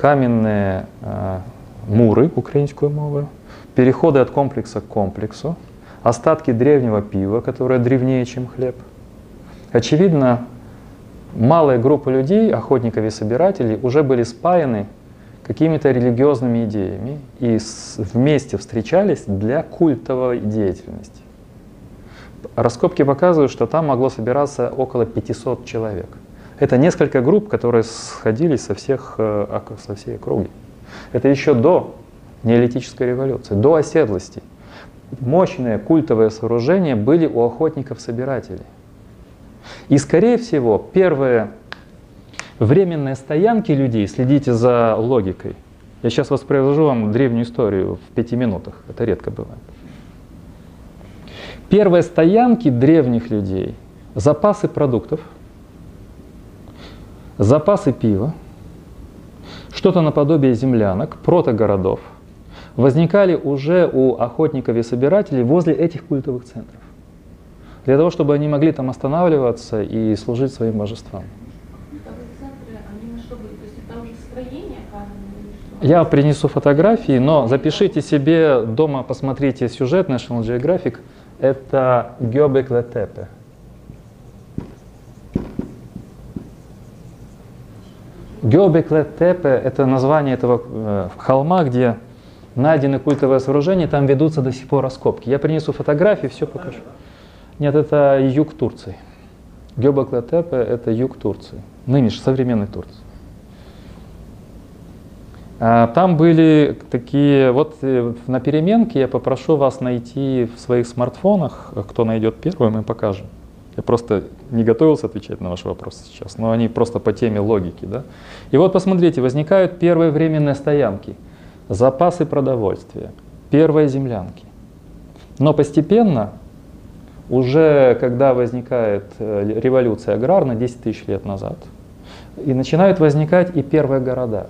каменные э, муры, украинскую мову, переходы от комплекса к комплексу, остатки древнего пива, которое древнее, чем хлеб. Очевидно, малая группа людей, охотников и собирателей, уже были спаяны какими-то религиозными идеями и вместе встречались для культовой деятельности. Раскопки показывают, что там могло собираться около 500 человек. Это несколько групп, которые сходились со, всех, э, со всей округи. Это еще до неолитической революции, до оседлости. Мощные культовые сооружения были у охотников-собирателей. И, скорее всего, первые временные стоянки людей, следите за логикой. Я сейчас воспроизвожу вам древнюю историю в пяти минутах. Это редко бывает. Первые стоянки древних людей, запасы продуктов, запасы пива, что-то наподобие землянок, протогородов, возникали уже у охотников и собирателей возле этих культовых центров. Для того, чтобы они могли там останавливаться и служить своим божествам. Я принесу фотографии, но запишите себе дома, посмотрите сюжет National Geographic. Это Гёбек Тепе. Гёбекле Тепе – это название этого э, холма, где найдены культовые сооружения, там ведутся до сих пор раскопки. Я принесу фотографии, все покажу. Нет, это юг Турции. Гёбекле Тепе – это юг Турции, нынешней современной Турции. А, там были такие, вот э, на переменке я попрошу вас найти в своих смартфонах, кто найдет первым, мы покажем. Я просто не готовился отвечать на ваши вопросы сейчас, но они просто по теме логики. Да? И вот посмотрите, возникают первые временные стоянки, запасы продовольствия, первые землянки. Но постепенно, уже когда возникает э, революция аграрная 10 тысяч лет назад, и начинают возникать и первые города.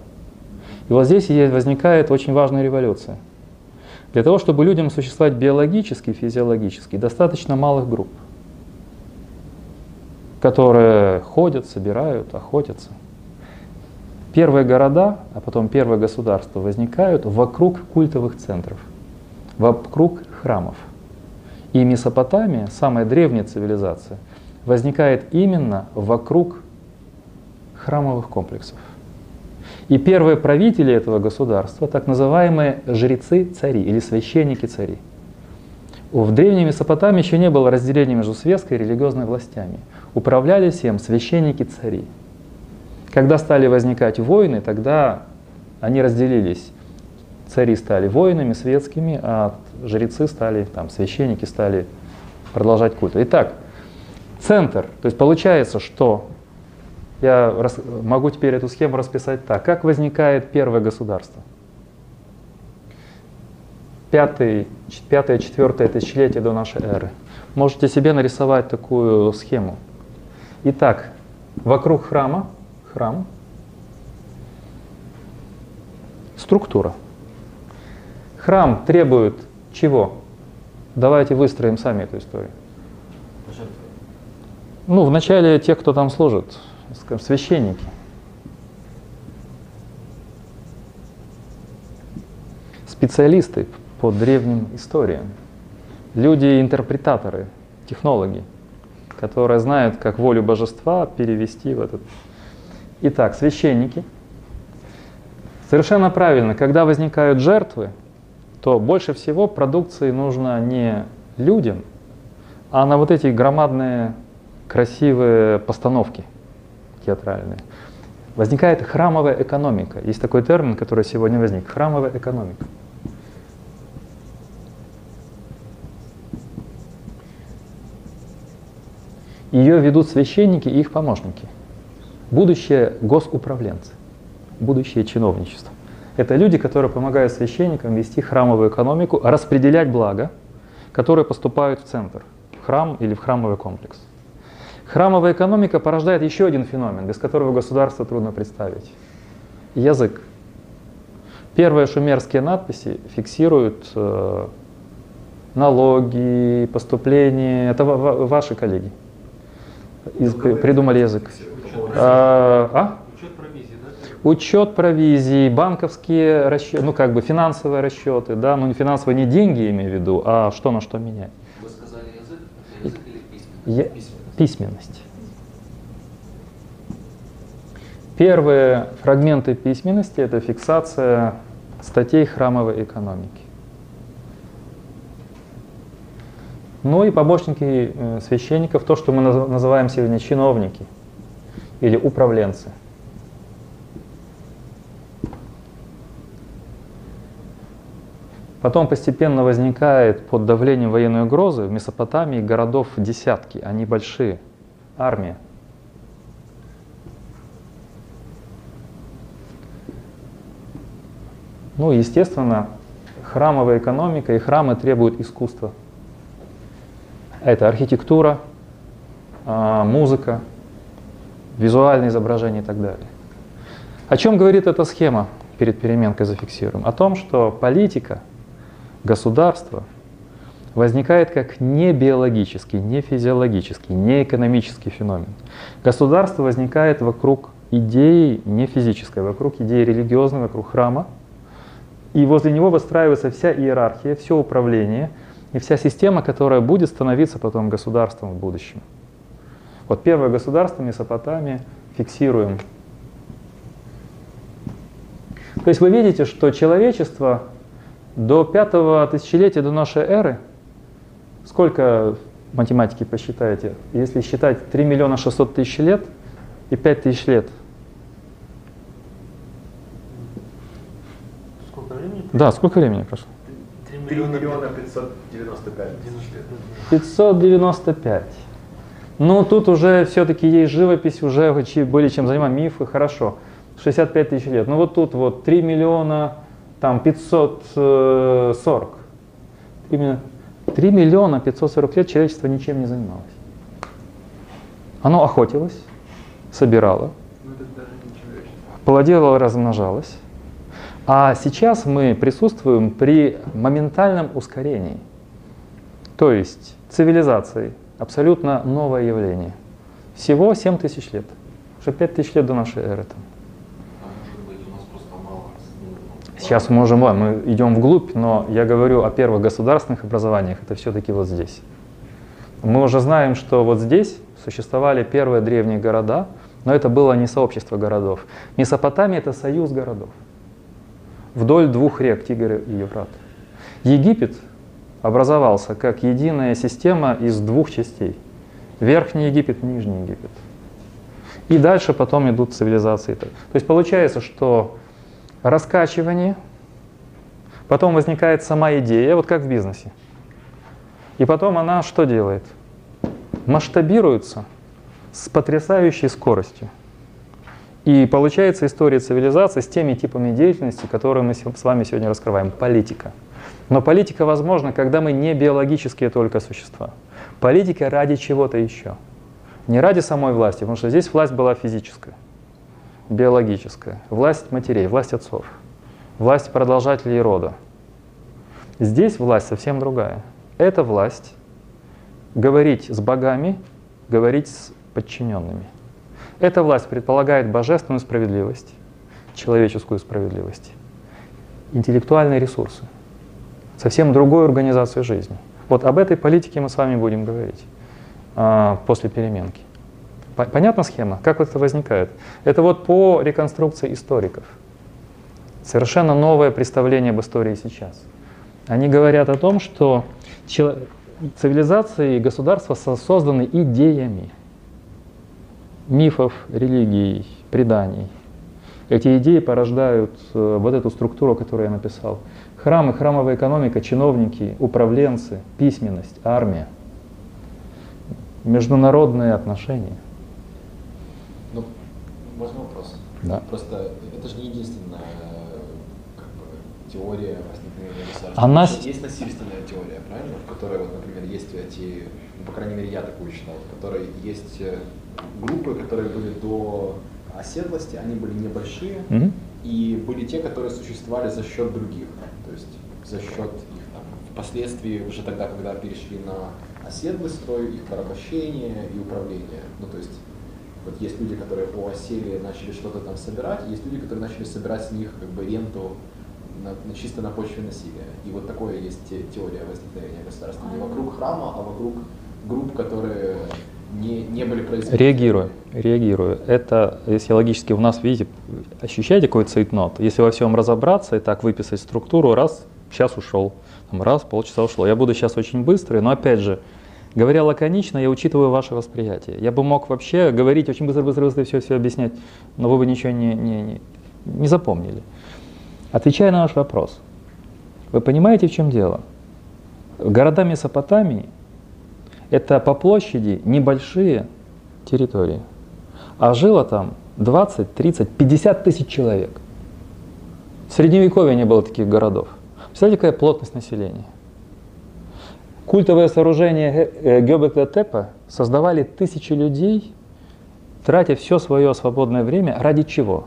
И вот здесь возникает очень важная революция. Для того, чтобы людям существовать биологически, физиологически, достаточно малых групп которые ходят, собирают, охотятся. Первые города, а потом первые государства возникают вокруг культовых центров, вокруг храмов. И Месопотамия, самая древняя цивилизация, возникает именно вокруг храмовых комплексов. И первые правители этого государства, так называемые жрецы-цари или священники-цари. В древней Месопотамии еще не было разделения между светской и религиозной властями управляли всем священники-цари. Когда стали возникать войны, тогда они разделились. Цари стали воинами светскими, а жрецы стали, там, священники стали продолжать культ. Итак, центр. То есть получается, что я могу теперь эту схему расписать так. Как возникает первое государство? Пятый, пятое, четвертое тысячелетие до нашей эры. Можете себе нарисовать такую схему. Итак, вокруг храма, храм, структура. Храм требует чего? Давайте выстроим сами эту историю. Ну, вначале те, кто там служит, скажем, священники. Специалисты по древним историям. Люди-интерпретаторы, технологи которые знают, как волю божества перевести в этот. Итак, священники. Совершенно правильно, когда возникают жертвы, то больше всего продукции нужно не людям, а на вот эти громадные красивые постановки театральные. Возникает храмовая экономика. Есть такой термин, который сегодня возник. Храмовая экономика. Ее ведут священники и их помощники. Будущие госуправленцы, будущее чиновничество. Это люди, которые помогают священникам вести храмовую экономику, распределять блага, которые поступают в центр, в храм или в храмовый комплекс. Храмовая экономика порождает еще один феномен, без которого государство трудно представить. Язык. Первые шумерские надписи фиксируют э, налоги, поступления. Это ва- ва- ваши коллеги. Из- при- придумали язык. А, а? Учет провизии, банковские расчеты, ну как бы финансовые расчеты, да, ну финансовые не деньги я имею в виду, а что на что менять. Вы сказали язык? Язык или письменность? Я-. Письменность. Первые фрагменты письменности – это фиксация статей храмовой экономики. Ну и помощники э, священников, то, что мы наз- называем сегодня чиновники или управленцы. Потом постепенно возникает под давлением военной угрозы в Месопотамии городов десятки, они большие, армия. Ну, естественно, храмовая экономика и храмы требуют искусства. Это архитектура, а, музыка, визуальные изображения и так далее. О чем говорит эта схема? Перед переменкой зафиксируем. О том, что политика, государство возникает как не биологический, не физиологический, не экономический феномен. Государство возникает вокруг идеи не физической, вокруг идеи религиозной, вокруг храма. И возле него выстраивается вся иерархия, все управление и вся система, которая будет становиться потом государством в будущем. Вот первое государство Месопотамия фиксируем. То есть вы видите, что человечество до пятого тысячелетия до нашей эры, сколько математики посчитаете, если считать 3 миллиона 600 тысяч лет и 5 тысяч лет, Сколько времени? да, сколько времени прошло? 3 3 миллиона 595. 90 лет. 595. Ну, тут уже все-таки есть живопись, уже более чем занимаем мифы, хорошо. 65 тысяч лет. Ну вот тут вот 3 миллиона, там 540. Именно 3 миллиона 540 лет человечество ничем не занималось. Оно охотилось, собирало, Ну это даже не человечество. плодило, размножалось. А сейчас мы присутствуем при моментальном ускорении. То есть цивилизации абсолютно новое явление. Всего 7 тысяч лет. Уже 5 тысяч лет до нашей эры. Там. Сейчас мы можем, мы идем вглубь, но я говорю о первых государственных образованиях, это все-таки вот здесь. Мы уже знаем, что вот здесь существовали первые древние города, но это было не сообщество городов. Месопотамия это союз городов. Вдоль двух рек Тигр и Евфрат. Египет образовался как единая система из двух частей. Верхний Египет, Нижний Египет. И дальше потом идут цивилизации. То есть получается, что раскачивание, потом возникает сама идея, вот как в бизнесе. И потом она что делает? Масштабируется с потрясающей скоростью. И получается история цивилизации с теми типами деятельности, которые мы с вами сегодня раскрываем. Политика. Но политика возможна, когда мы не биологические только существа. Политика ради чего-то еще. Не ради самой власти, потому что здесь власть была физическая, биологическая. Власть матерей, власть отцов, власть продолжателей рода. Здесь власть совсем другая. Это власть говорить с богами, говорить с подчиненными. Эта власть предполагает божественную справедливость, человеческую справедливость, интеллектуальные ресурсы, совсем другую организацию жизни. Вот об этой политике мы с вами будем говорить а, после переменки. По- Понятна схема? Как это возникает? Это вот по реконструкции историков. Совершенно новое представление об истории сейчас. Они говорят о том, что цивилизации и государства со- созданы идеями мифов, религий, преданий. Эти идеи порождают э, вот эту структуру, которую я написал. Храмы, храмовая экономика, чиновники, управленцы, письменность, армия, международные отношения. Ну, можно вопрос? Да. Просто это же не единственная как бы, теория возникновения государства. Она Есть- с- Есть насильственная теория, правильно? В которой, вот, например, есть эти, ну, по крайней мере, я такую читал, в которой есть э, группы, которые были до оседлости, они были небольшие, Мгм. и были те, которые существовали за счет других, то есть за счет их там, впоследствии, уже тогда, когда перешли на оседлый строй, их порабощение и управление. Ну, то есть вот есть люди, которые по оселе начали что-то там собирать, есть люди, которые начали собирать с них как бы ренту на, на чисто на почве насилия. И вот такое есть те, теория возникновения государства. Не вокруг храма, а вокруг групп, которые не, не были произведены. Реагирую, реагирую. Это, если логически у нас, видите, ощущаете какой цейтнот? Если во всем разобраться и так выписать структуру, раз, сейчас ушел, там, раз, полчаса ушло. Я буду сейчас очень быстрый, но опять же, говоря лаконично, я учитываю ваше восприятие. Я бы мог вообще говорить очень быстро, быстро, быстро, все, все объяснять, но вы бы ничего не, не, не, не запомнили. Отвечая на ваш вопрос, вы понимаете, в чем дело? Города Месопотамии – это по площади небольшие территории, а жило там 20, 30, 50 тысяч человек. В Средневековье не было таких городов. Представляете, какая плотность населения? Культовое сооружение Гёбекла Тепа создавали тысячи людей, тратя все свое свободное время ради чего?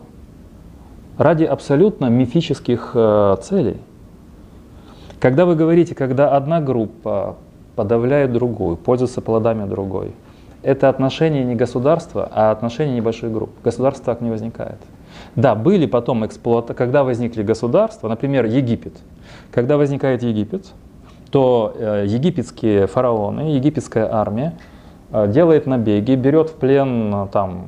ради абсолютно мифических э, целей. Когда вы говорите, когда одна группа подавляет другую, пользуется плодами другой, это отношение не государства, а отношение небольшой группы. Государство так не возникает. Да, были потом эксплуата, когда возникли государства, например, Египет. Когда возникает Египет, то э, египетские фараоны, египетская армия э, делает набеги, берет в плен э, там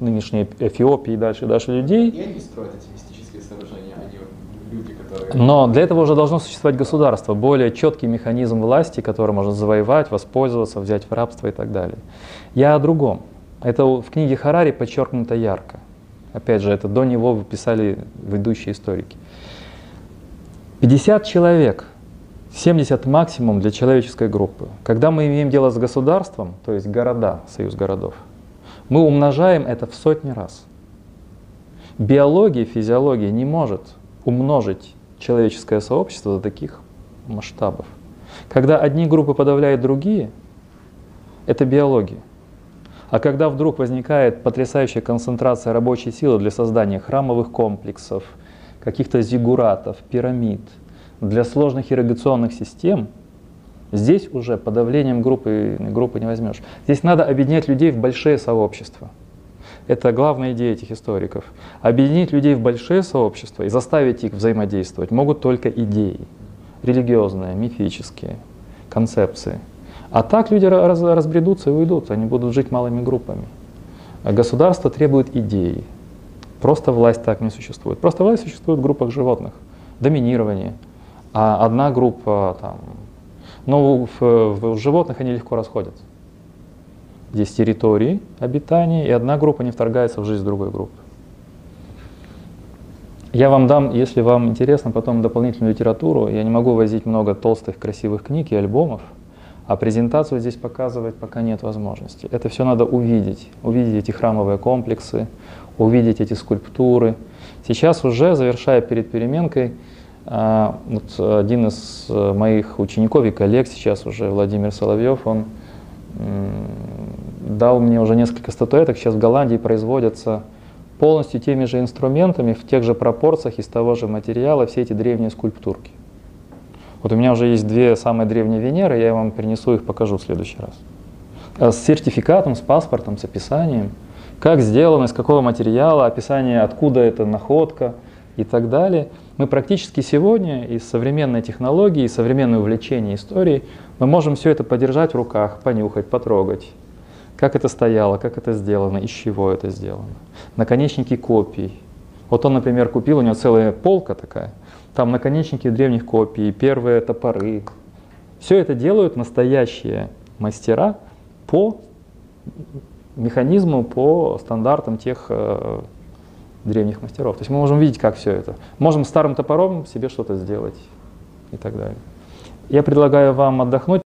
нынешней Эфиопии и дальше, дальше людей. И они строят эти мистические сооружения, они люди, которые... Но для этого уже должно существовать государство, более четкий механизм власти, который можно завоевать, воспользоваться, взять в рабство и так далее. Я о другом. Это в книге Харари подчеркнуто ярко. Опять же, это до него писали ведущие историки. 50 человек, 70 максимум для человеческой группы. Когда мы имеем дело с государством, то есть города, союз городов, мы умножаем это в сотни раз. Биология, физиология не может умножить человеческое сообщество до таких масштабов. Когда одни группы подавляют другие, это биология. А когда вдруг возникает потрясающая концентрация рабочей силы для создания храмовых комплексов, каких-то зигуратов, пирамид, для сложных ирригационных систем – Здесь уже подавлением группы, группы не возьмешь. Здесь надо объединять людей в большие сообщества. Это главная идея этих историков. Объединить людей в большие сообщества и заставить их взаимодействовать могут только идеи. Религиозные, мифические, концепции. А так люди раз, разбредутся и уйдут, они будут жить малыми группами. А государство требует идеи. Просто власть так не существует. Просто власть существует в группах животных. Доминирование. А одна группа там, но в, в животных они легко расходятся. Здесь территории обитания, и одна группа не вторгается в жизнь другой группы. Я вам дам, если вам интересно, потом дополнительную литературу. Я не могу возить много толстых красивых книг и альбомов, а презентацию здесь показывать пока нет возможности. Это все надо увидеть, увидеть эти храмовые комплексы, увидеть эти скульптуры. Сейчас уже, завершая перед переменкой, а, вот один из э, моих учеников и коллег, сейчас уже Владимир Соловьев, он дал мне уже несколько статуэток, сейчас в Голландии производятся полностью теми же инструментами, в тех же пропорциях, из того же материала, все эти древние скульптурки. Вот у меня уже есть две самые древние Венеры, я вам принесу их, покажу в следующий раз. А с сертификатом, с паспортом, с описанием, как сделано, из какого материала, описание, откуда эта находка и так далее – мы практически сегодня из современной технологии, из современного увлечения историей, мы можем все это подержать в руках, понюхать, потрогать. Как это стояло, как это сделано, из чего это сделано. Наконечники копий. Вот он, например, купил, у него целая полка такая, там наконечники древних копий, первые топоры. Все это делают настоящие мастера по механизму, по стандартам тех э, древних мастеров. То есть мы можем видеть, как все это. Можем старым топором себе что-то сделать и так далее. Я предлагаю вам отдохнуть.